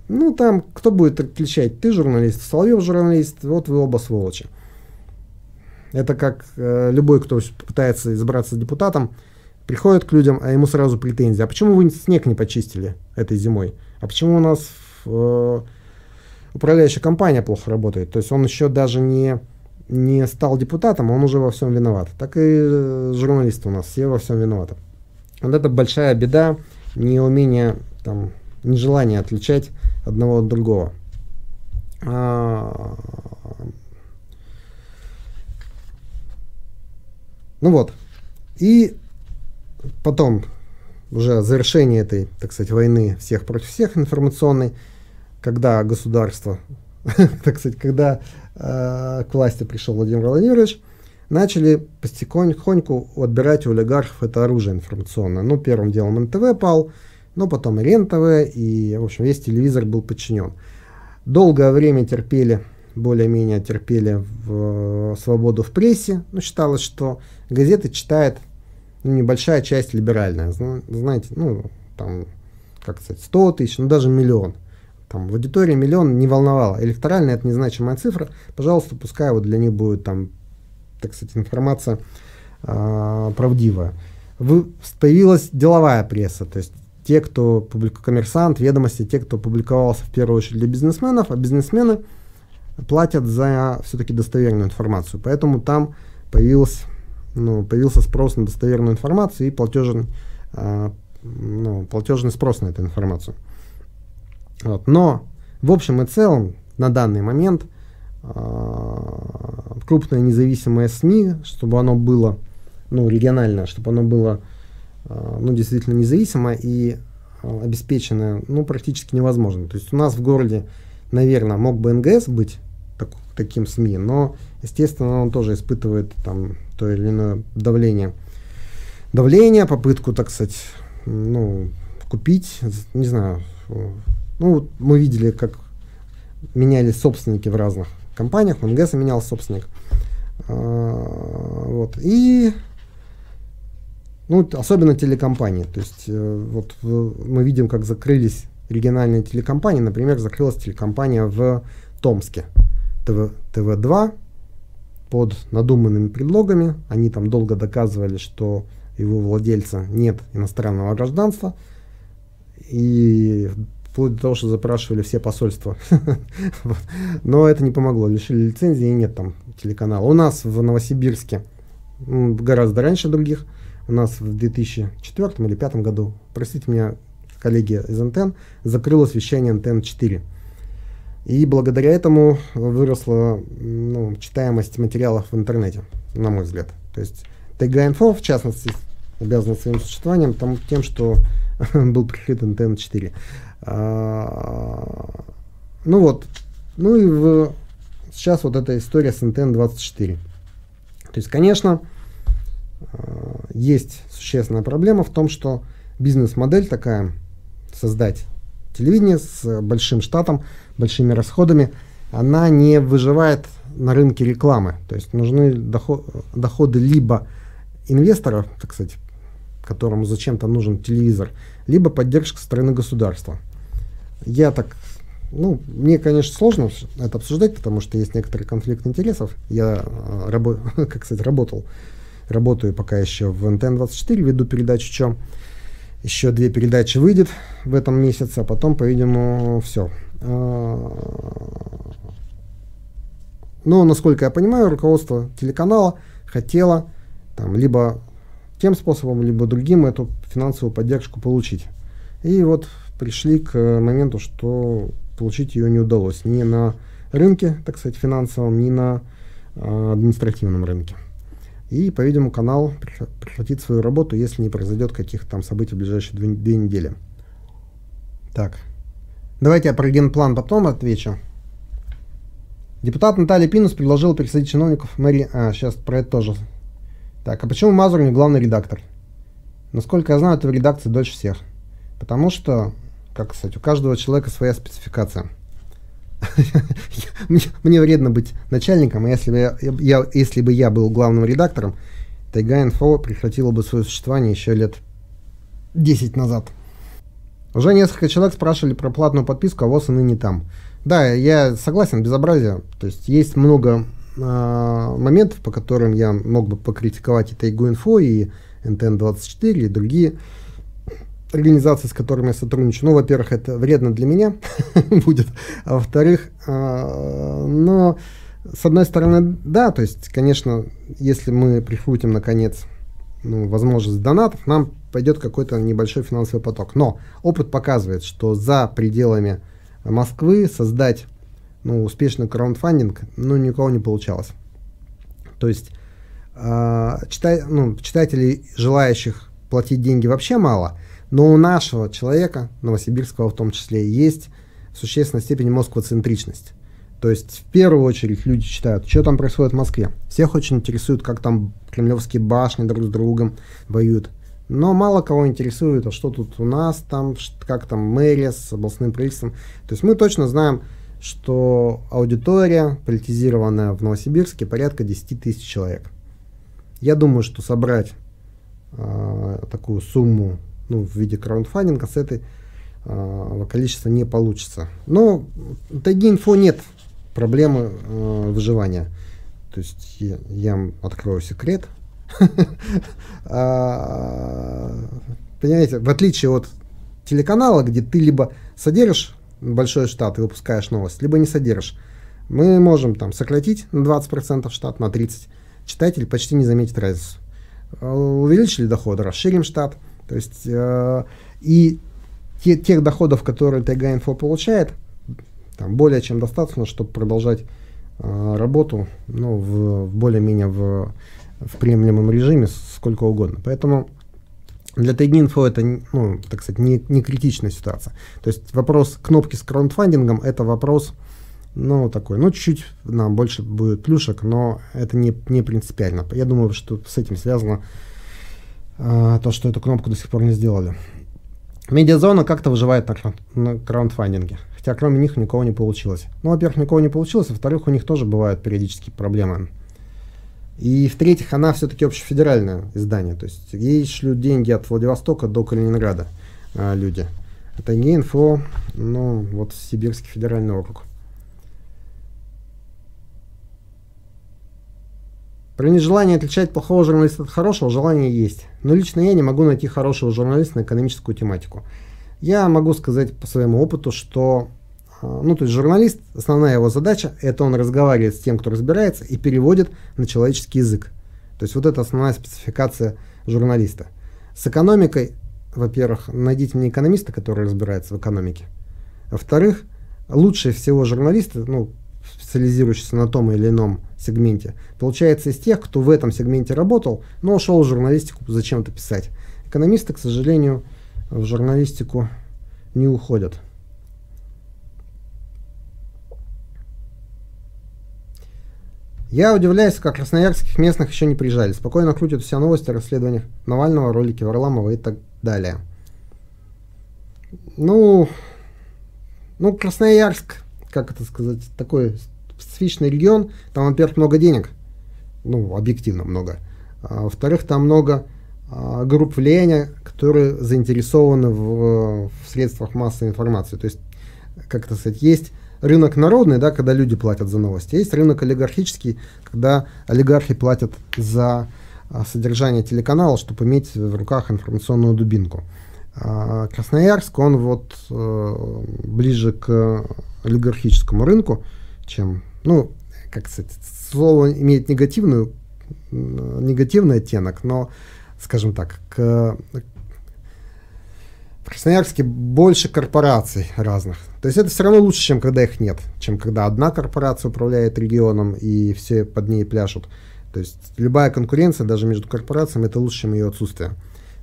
Ну, там, кто будет отличать? Ты журналист, Соловьев журналист, вот вы оба сволочи. Это как э, любой, кто пытается избраться депутатом, приходит к людям, а ему сразу претензии. А почему вы снег не почистили этой зимой? А почему у нас э, управляющая компания плохо работает? То есть он еще даже не, не стал депутатом, он уже во всем виноват. Так и э, журналисты у нас все во всем виноваты. Вот это большая беда, неумение, там, нежелание отличать одного от другого. А, ну вот. И потом, уже завершение этой, так сказать, войны всех против всех информационной, когда государство, так сказать, когда э, к власти пришел Владимир Владимирович, начали потихоньку отбирать у олигархов это оружие информационное. Ну, первым делом НТВ пал, но потом и РЕН-ТВ, и, в общем, весь телевизор был подчинен. Долгое время терпели, более-менее терпели в, свободу в прессе. Ну, считалось, что газеты читает ну, небольшая часть либеральная. Знаете, ну, там, как сказать, 100 тысяч, ну, даже миллион. Там, в аудитории миллион не волновало. Электоральная это незначимая цифра. Пожалуйста, пускай вот для них будет там так сказать, информация э, правдивая. Вы, появилась деловая пресса, то есть те, кто публикует коммерсант, ведомости, те, кто публиковался в первую очередь для бизнесменов, а бизнесмены платят за все-таки достоверную информацию. Поэтому там появился, ну, появился спрос на достоверную информацию и платежный, э, ну, платежный спрос на эту информацию. Вот. Но в общем и целом на данный момент а, крупное независимое СМИ, чтобы оно было, ну, региональное, чтобы оно было, а, ну, действительно независимо и а, обеспеченное, ну, практически невозможно. То есть у нас в городе, наверное, мог бы НГС быть таким СМИ, но, естественно, он тоже испытывает там то или иное давление. Давление, попытку, так сказать, ну, купить, не знаю, ну, мы видели, как менялись собственники в разных компаниях, в менял собственник. А, вот. И ну, особенно телекомпании. То есть э, вот мы видим, как закрылись региональные телекомпании. Например, закрылась телекомпания в Томске. ТВ, ТВ-2 под надуманными предлогами. Они там долго доказывали, что его владельца нет иностранного гражданства. И вплоть до того, что запрашивали все посольства. Но это не помогло, лишили лицензии и нет там телеканала. У нас в Новосибирске гораздо раньше других у нас в 2004 или 2005 году, простите меня, коллеги из антенн, закрылось вещание антенн 4. И благодаря этому выросла ну, читаемость материалов в интернете, на мой взгляд. То есть ТГ-инфо, в частности, обязана своим существованием там, тем, что был прикрыт антенн 4. А, ну вот, ну и в, сейчас вот эта история с антенн 24. То есть, конечно, а, есть существенная проблема в том, что бизнес-модель такая, создать телевидение с большим штатом, большими расходами, она не выживает на рынке рекламы. То есть нужны доход, доходы либо инвесторов, так сказать, которому зачем-то нужен телевизор, либо поддержка стороны государства. Я так, ну, мне, конечно, сложно это обсуждать, потому что есть некоторый конфликт интересов. Я, э, рабо, как сказать, работал, работаю пока еще в НТН-24, веду передачу «Чем». Еще две передачи выйдет в этом месяце, а потом, по-видимому, все. А, но, насколько я понимаю, руководство телеканала хотело там, либо тем способом, либо другим эту финансовую поддержку получить. И вот пришли к моменту, что получить ее не удалось ни на рынке, так сказать, финансовом, ни на э, административном рынке. И, по-видимому, канал прекратит свою работу, если не произойдет каких-то там событий в ближайшие две, две недели. Так, давайте я про генплан потом отвечу. Депутат Наталья Пинус предложила пересадить чиновников мэрии... А, сейчас про это тоже так, а почему Мазур не главный редактор? Насколько я знаю, ты в редакции дольше всех. Потому что, как сказать, у каждого человека своя спецификация. Мне вредно быть начальником, а если бы я, я, если бы я был главным редактором, Тайга Инфо прекратила бы свое существование еще лет 10 назад. Уже несколько человек спрашивали про платную подписку, а ВОЗ и ныне там. Да, я согласен, безобразие. То есть есть много а, моментов, по которым я мог бы покритиковать и Тайгу Инфо, и НТН-24, и другие организации, с которыми я сотрудничаю. Ну, во-первых, это вредно для меня будет, а во-вторых, а, но с одной стороны, да, то есть, конечно, если мы прикрутим, наконец, ну, возможность донатов, нам пойдет какой-то небольшой финансовый поток. Но опыт показывает, что за пределами Москвы создать ну, успешный краундфандинг, ну, никого не получалось. То есть э, читай, ну, читателей, желающих платить деньги, вообще мало, но у нашего человека, новосибирского в том числе, есть в существенной степени москвоцентричность. То есть в первую очередь люди читают, что там происходит в Москве. Всех очень интересует, как там кремлевские башни друг с другом воюют. Но мало кого интересует, а что тут у нас там, как там мэрия с областным правительством. То есть мы точно знаем, что аудитория политизированная в Новосибирске порядка 10 тысяч человек. Я думаю, что собрать э, такую сумму ну, в виде краундфандинга с этой э, количества не получится. Но у Тайги-инфо нет проблемы э, выживания. То есть я, я открою секрет. А, понимаете, в отличие от телеканала, где ты либо содержишь большой штат и выпускаешь новость, либо не содержишь. Мы можем там сократить на 20% штат, на 30%. Читатель почти не заметит разницу. Э, увеличили доходы, расширим штат. То есть э, и те, тех доходов, которые Тайга Инфо получает, там более чем достаточно, чтобы продолжать э, работу ну, в, в более-менее в, в приемлемом режиме сколько угодно. Поэтому для Тайгинфо это, ну, так сказать, не, не критичная ситуация. То есть вопрос кнопки с краундфандингом – это вопрос, ну, такой, ну, чуть-чуть нам больше будет плюшек, но это не, не принципиально. Я думаю, что с этим связано то, что эту кнопку до сих пор не сделали. Медиазона как-то выживает на, на краундфандинге, хотя кроме них никого не получилось. Ну, во-первых, никого не получилось, а во-вторых, у них тоже бывают периодически проблемы. И в-третьих, она все-таки общефедеральное издание, то есть ей шлют деньги от Владивостока до Калининграда а, люди. Это не инфо, ну вот Сибирский федеральный округ. Про нежелание отличать плохого журналиста от хорошего желание есть. Но лично я не могу найти хорошего журналиста на экономическую тематику. Я могу сказать по своему опыту, что а, ну, то есть журналист, основная его задача, это он разговаривает с тем, кто разбирается, и переводит на человеческий язык. То есть вот это основная спецификация журналисты. С экономикой, во-первых, найдите мне экономиста, который разбирается в экономике. Во-вторых, лучшие всего журналисты, ну, специализирующиеся на том или ином сегменте, получается из тех, кто в этом сегменте работал, но ушел в журналистику зачем-то писать. Экономисты, к сожалению, в журналистику не уходят. Я удивляюсь, как красноярских местных еще не приезжали. Спокойно крутят все новости о расследованиях Навального, ролики Варламова и так далее. Ну, ну, Красноярск, как это сказать, такой специфичный регион. Там, во-первых, много денег. Ну, объективно много. А, во-вторых, там много а, групп влияния, которые заинтересованы в, в средствах массовой информации. То есть, как это сказать, есть рынок народный, да, когда люди платят за новости, есть рынок олигархический, когда олигархи платят за а, содержание телеканала, чтобы иметь в руках информационную дубинку. А Красноярск, он вот э, ближе к олигархическому рынку, чем, ну, как сказать, слово имеет негативную, негативный оттенок, но, скажем так, к, в Красноярске больше корпораций разных. То есть это все равно лучше, чем когда их нет, чем когда одна корпорация управляет регионом и все под ней пляшут. То есть любая конкуренция, даже между корпорациями, это лучше, чем ее отсутствие.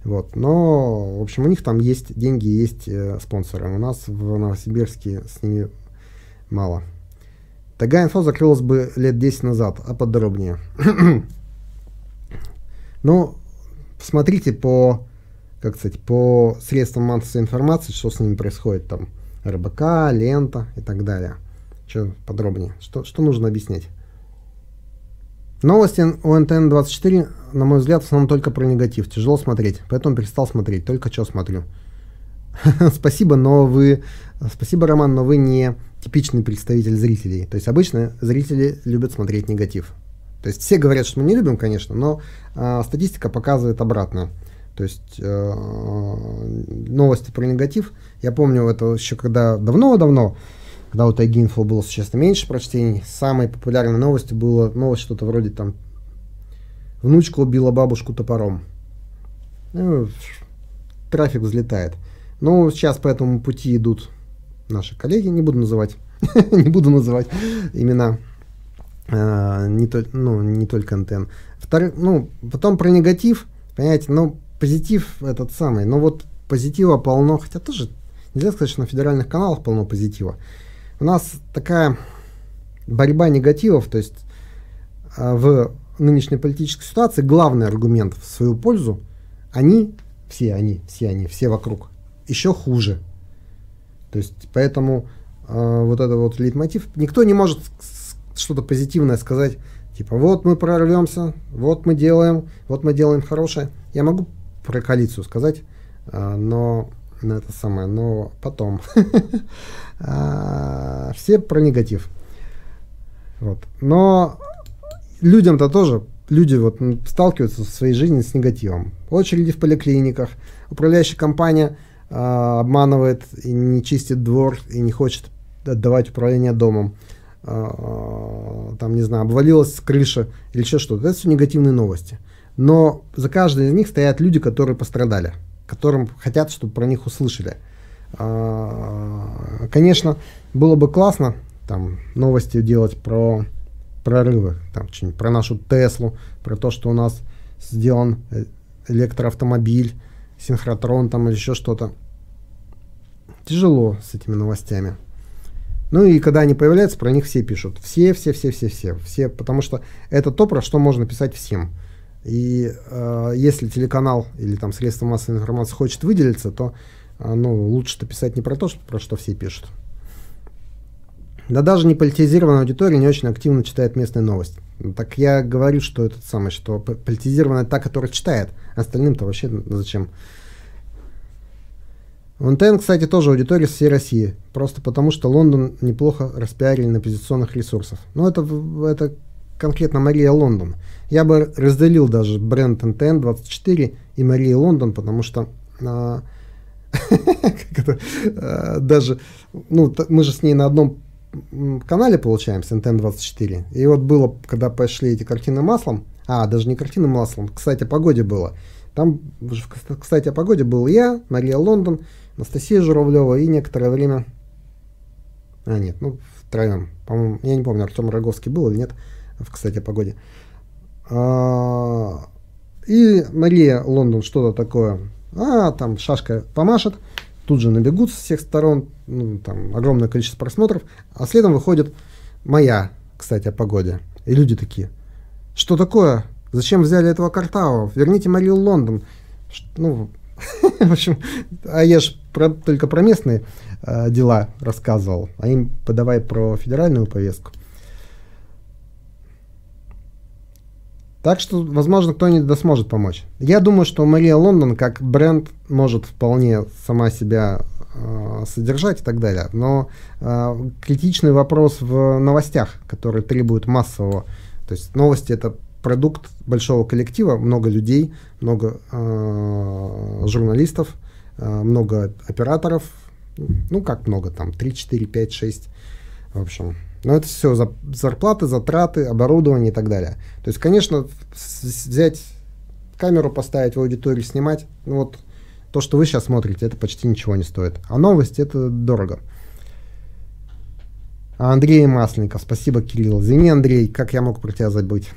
Вот. Но, в общем, у них там есть деньги, есть э, спонсоры. У нас в Новосибирске с ними мало. Тага инфо закрылась бы лет 10 назад, а подробнее. ну, смотрите по как сказать, по средствам массовой информации, что с ними происходит, там, РБК, лента и так далее. Что подробнее? Что, что нужно объяснять? Новости у НТН-24, на мой взгляд, в основном только про негатив. Тяжело смотреть, поэтому перестал смотреть, только что смотрю. Спасибо, но вы... Спасибо, Роман, но вы не типичный представитель зрителей. То есть обычно зрители любят смотреть негатив. То есть все говорят, что мы не любим, конечно, но э, статистика показывает обратное. То есть э, новости про негатив. Я помню это еще когда давно-давно, когда у Тайги Инфо было существенно меньше прочтений, самой популярной новостью было новость что-то вроде там «Внучка убила бабушку топором». Ну, трафик взлетает. Ну, сейчас по этому пути идут наши коллеги, не буду называть, не буду называть имена, э, не, то, ну, не только антенн. Вторых, ну, потом про негатив, понимаете, ну, позитив этот самый, но вот позитива полно, хотя тоже нельзя сказать, что на федеральных каналах полно позитива. У нас такая борьба негативов, то есть а, в нынешней политической ситуации главный аргумент в свою пользу, они, все они, все они, все вокруг, еще хуже. То есть поэтому э, вот это вот лейтмотив, никто не может что-то позитивное сказать, типа вот мы прорвемся, вот мы делаем, вот мы делаем хорошее. Я могу про коалицию сказать, а, но на это самое, но потом. А, все про негатив. Вот. Но людям-то тоже, люди вот сталкиваются в своей жизни с негативом. Очереди в поликлиниках, управляющая компания а, обманывает и не чистит двор, и не хочет отдавать управление домом. там, не знаю, обвалилась крыша или еще что-то. Это все негативные новости но за каждой из них стоят люди, которые пострадали, которым хотят, чтобы про них услышали. А, конечно, было бы классно там новости делать про прорывы, там, про нашу Теслу, про то, что у нас сделан э, электроавтомобиль, синхротрон там или еще что-то. Тяжело с этими новостями. Ну и когда они появляются, про них все пишут. Все, все, все, все, все. Все, потому что это то, про что можно писать всем. И э, если телеканал или там средство массовой информации хочет выделиться, то э, ну, лучше-то писать не про то, что, про что все пишут. Да даже не политизированная аудитория не очень активно читает местные новости. Так я говорю, что это самое, что политизированная та, которая читает, остальным-то вообще зачем? В НТН, кстати, тоже аудитория всей России, просто потому что Лондон неплохо распиарили на оппозиционных ресурсах. Но это, это конкретно Мария Лондон. Я бы разделил даже бренд NTN24 и Мария Лондон, потому что а, а, даже, ну, мы же с ней на одном канале получаемся, NTN24. И вот было, когда пошли эти картины маслом, а, даже не картины маслом, кстати, о погоде было. Там, кстати, о погоде был я, Мария Лондон, Анастасия Журавлева и некоторое время... А, нет, ну, втроем. По-моему, я не помню, Артем Роговский был или нет, кстати, о погоде. А, и Мария Лондон что-то такое. А, там шашка помашет, тут же набегут с всех сторон, ну, там огромное количество просмотров, а следом выходит моя, кстати, о погоде. И люди такие, что такое? Зачем взяли этого Картау? Верните Марию Лондон. Ну, в общем, а я же про, только про местные э, дела рассказывал, а им подавай про федеральную повестку. Так что, возможно, кто-нибудь сможет помочь. Я думаю, что Мария Лондон как бренд может вполне сама себя э, содержать и так далее. Но э, критичный вопрос в новостях, который требует массового. То есть новости это продукт большого коллектива, много людей, много э, журналистов, э, много операторов. Ну, как много там, 3, 4, 5, 6. В общем, но это все за, зарплаты, затраты, оборудование и так далее. То есть, конечно, взять камеру, поставить в аудиторию, снимать, ну вот то, что вы сейчас смотрите, это почти ничего не стоит. А новости это дорого. Андрей Масленников, спасибо, Кирилл. Извини, Андрей, как я мог про тебя забыть?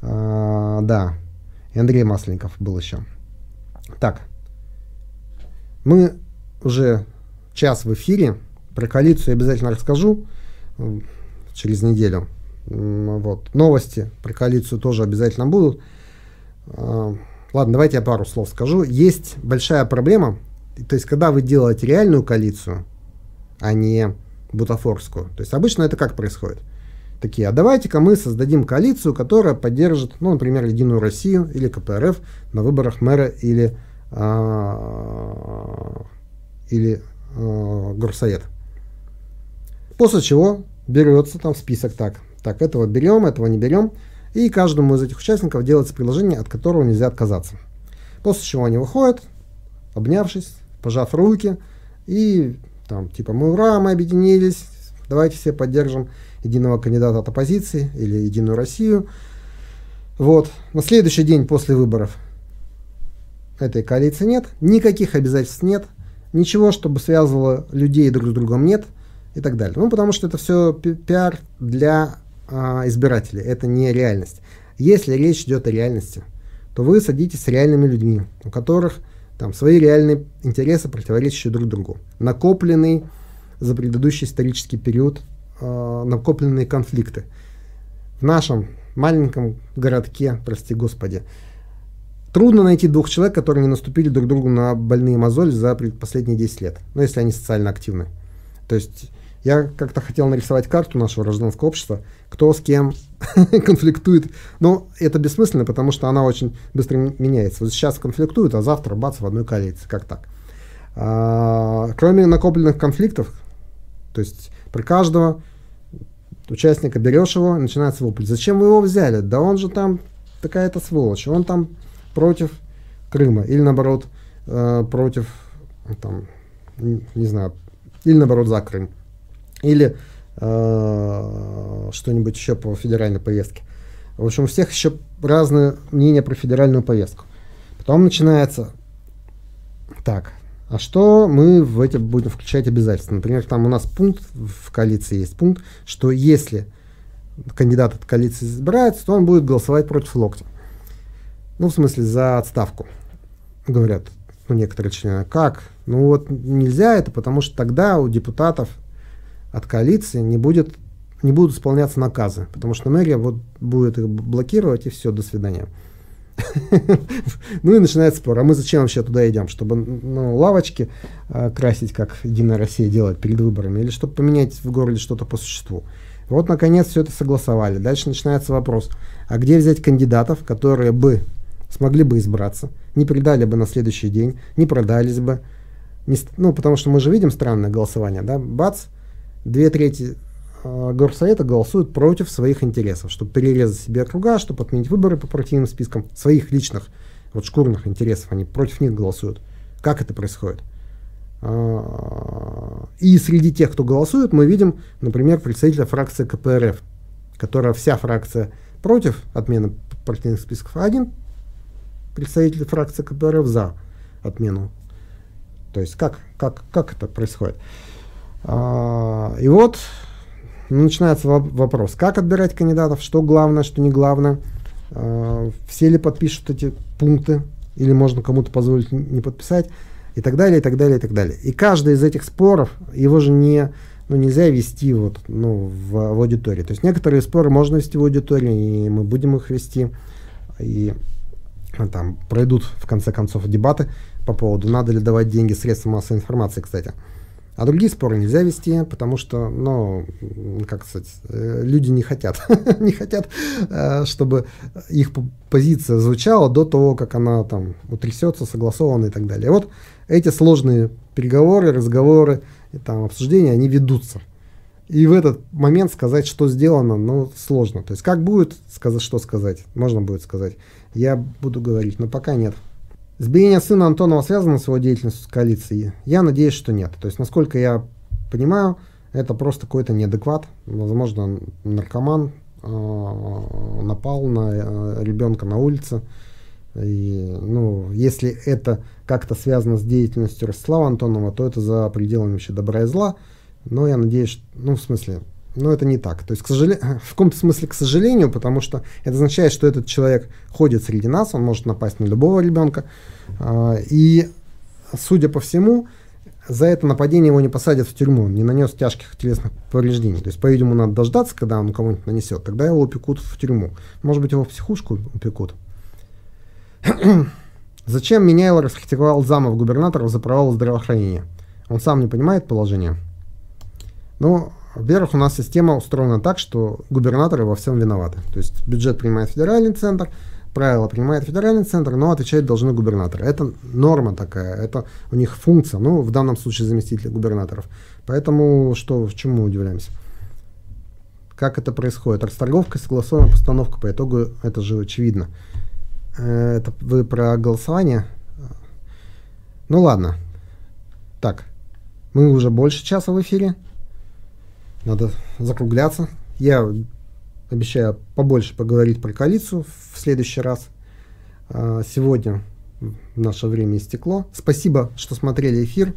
А, да, и Андрей Масленников был еще. Так, мы уже час в эфире. Про коалицию я обязательно расскажу через неделю. Вот. Новости про коалицию тоже обязательно будут. А, ладно, давайте я пару слов скажу. Есть большая проблема. То есть, когда вы делаете реальную коалицию, а не бутафорскую. То есть, обычно это как происходит? Такие, а давайте-ка мы создадим коалицию, которая поддержит, ну, например, Единую Россию или КПРФ на выборах мэра или, а, или а, горсовет. После чего берется там список так. Так, этого берем, этого не берем. И каждому из этих участников делается предложение, от которого нельзя отказаться. После чего они выходят, обнявшись, пожав руки, и там типа мы ура, мы объединились, давайте все поддержим единого кандидата от оппозиции или Единую Россию. Вот. На следующий день после выборов этой коалиции нет, никаких обязательств нет, ничего, чтобы связывало людей друг с другом нет – и так далее. Ну, потому что это все пиар для а, избирателей, это не реальность. Если речь идет о реальности, то вы садитесь с реальными людьми, у которых там свои реальные интересы, противоречащие друг другу. Накопленный за предыдущий исторический период э, накопленные конфликты. В нашем маленьком городке, прости господи, трудно найти двух человек, которые не наступили друг другу на больные мозоли за последние 10 лет, ну, если они социально активны. То есть я как-то хотел нарисовать карту нашего гражданского общества, кто с кем конфликтует. Но это бессмысленно, потому что она очень быстро меняется. Вот сейчас конфликтуют, а завтра бац в одной коалиции. Как так? А, кроме накопленных конфликтов, то есть при каждого участника берешь его, начинается вопль. Зачем вы его взяли? Да он же там такая-то сволочь. Он там против Крыма. Или наоборот, э, против, там, не знаю, или наоборот за Крым или э, что-нибудь еще по федеральной повестке. В общем, у всех еще разные мнения про федеральную повестку. Потом начинается, так, а что мы в эти будем включать обязательства? Например, там у нас пункт в коалиции есть пункт, что если кандидат от коалиции избирается, то он будет голосовать против локтя. Ну, в смысле, за отставку. Говорят, ну, некоторые члены. Как? Ну, вот нельзя это, потому что тогда у депутатов от коалиции не, будет, не будут исполняться наказы, потому что мэрия вот будет их блокировать, и все, до свидания. Ну и начинается спор, а мы зачем вообще туда идем? Чтобы ну, лавочки э, красить, как Единая Россия делает перед выборами, или чтобы поменять в городе что-то по существу? Вот, наконец, все это согласовали. Дальше начинается вопрос, а где взять кандидатов, которые бы смогли бы избраться, не предали бы на следующий день, не продались бы, ну, потому что мы же видим странное голосование, да, бац, две трети э, горсовета голосуют против своих интересов, чтобы перерезать себе округа, чтобы отменить выборы по партийным спискам, своих личных, вот шкурных интересов, они против них голосуют. Как это происходит? А, и среди тех, кто голосует, мы видим, например, представителя фракции КПРФ, которая вся фракция против отмены партийных списков, а один представители фракции КПРФ за отмену. То есть как, как, как это происходит? А, и вот начинается вопрос, как отбирать кандидатов, что главное, что не главное, а, все ли подпишут эти пункты, или можно кому-то позволить не подписать, и так далее, и так далее, и так далее. И каждый из этих споров, его же не, ну, нельзя вести вот, ну, в, в аудитории. То есть некоторые споры можно вести в аудитории, и мы будем их вести, и а, там пройдут в конце концов дебаты по поводу, надо ли давать деньги средствам массовой информации, кстати. А другие споры нельзя вести, потому что, ну, как сказать, э, люди не хотят, не хотят, э, чтобы их позиция звучала до того, как она там утрясется, согласована и так далее. Вот эти сложные переговоры, разговоры, и, там, обсуждения, они ведутся. И в этот момент сказать, что сделано, ну, сложно. То есть, как будет сказать, что сказать, можно будет сказать. Я буду говорить, но пока нет. Сбиение сына Антонова связано с его деятельностью с коалицией? Я надеюсь, что нет. То есть, насколько я понимаю, это просто какой-то неадекват. Возможно, наркоман э, напал на э, ребенка на улице. И, ну, если это как-то связано с деятельностью Ростислава Антонова, то это за пределами вообще добра и зла. Но я надеюсь, ну, в смысле, но это не так. То есть, к сожалению, в каком-то смысле к сожалению, потому что это означает, что этот человек ходит среди нас, он может напасть на любого ребенка. А, и, судя по всему, за это нападение его не посадят в тюрьму, он не нанес тяжких телесных повреждений. То есть, по-видимому, надо дождаться, когда он кому-нибудь нанесет, тогда его упекут в тюрьму. Может быть, его в психушку упекут. Зачем Меняйло раскритиковал замов губернаторов за провал здравоохранения? Он сам не понимает положения? Ну, во-первых, у нас система устроена так, что губернаторы во всем виноваты. То есть бюджет принимает федеральный центр, правила принимает федеральный центр, но отвечать должны губернаторы. Это норма такая, это у них функция, ну, в данном случае заместители губернаторов. Поэтому что, чему удивляемся? Как это происходит? Расторговка, согласованная постановка, по итогу это же очевидно. Э, это вы про голосование? Ну ладно. Так, мы уже больше часа в эфире. Надо закругляться. Я обещаю побольше поговорить про коалицию в следующий раз. А, сегодня наше время истекло. Спасибо, что смотрели эфир.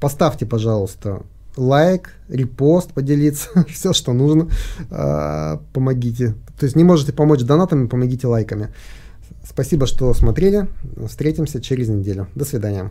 Поставьте, пожалуйста, лайк, репост, поделиться, все, что нужно. А, помогите. То есть не можете помочь донатами, помогите лайками. Спасибо, что смотрели. Встретимся через неделю. До свидания.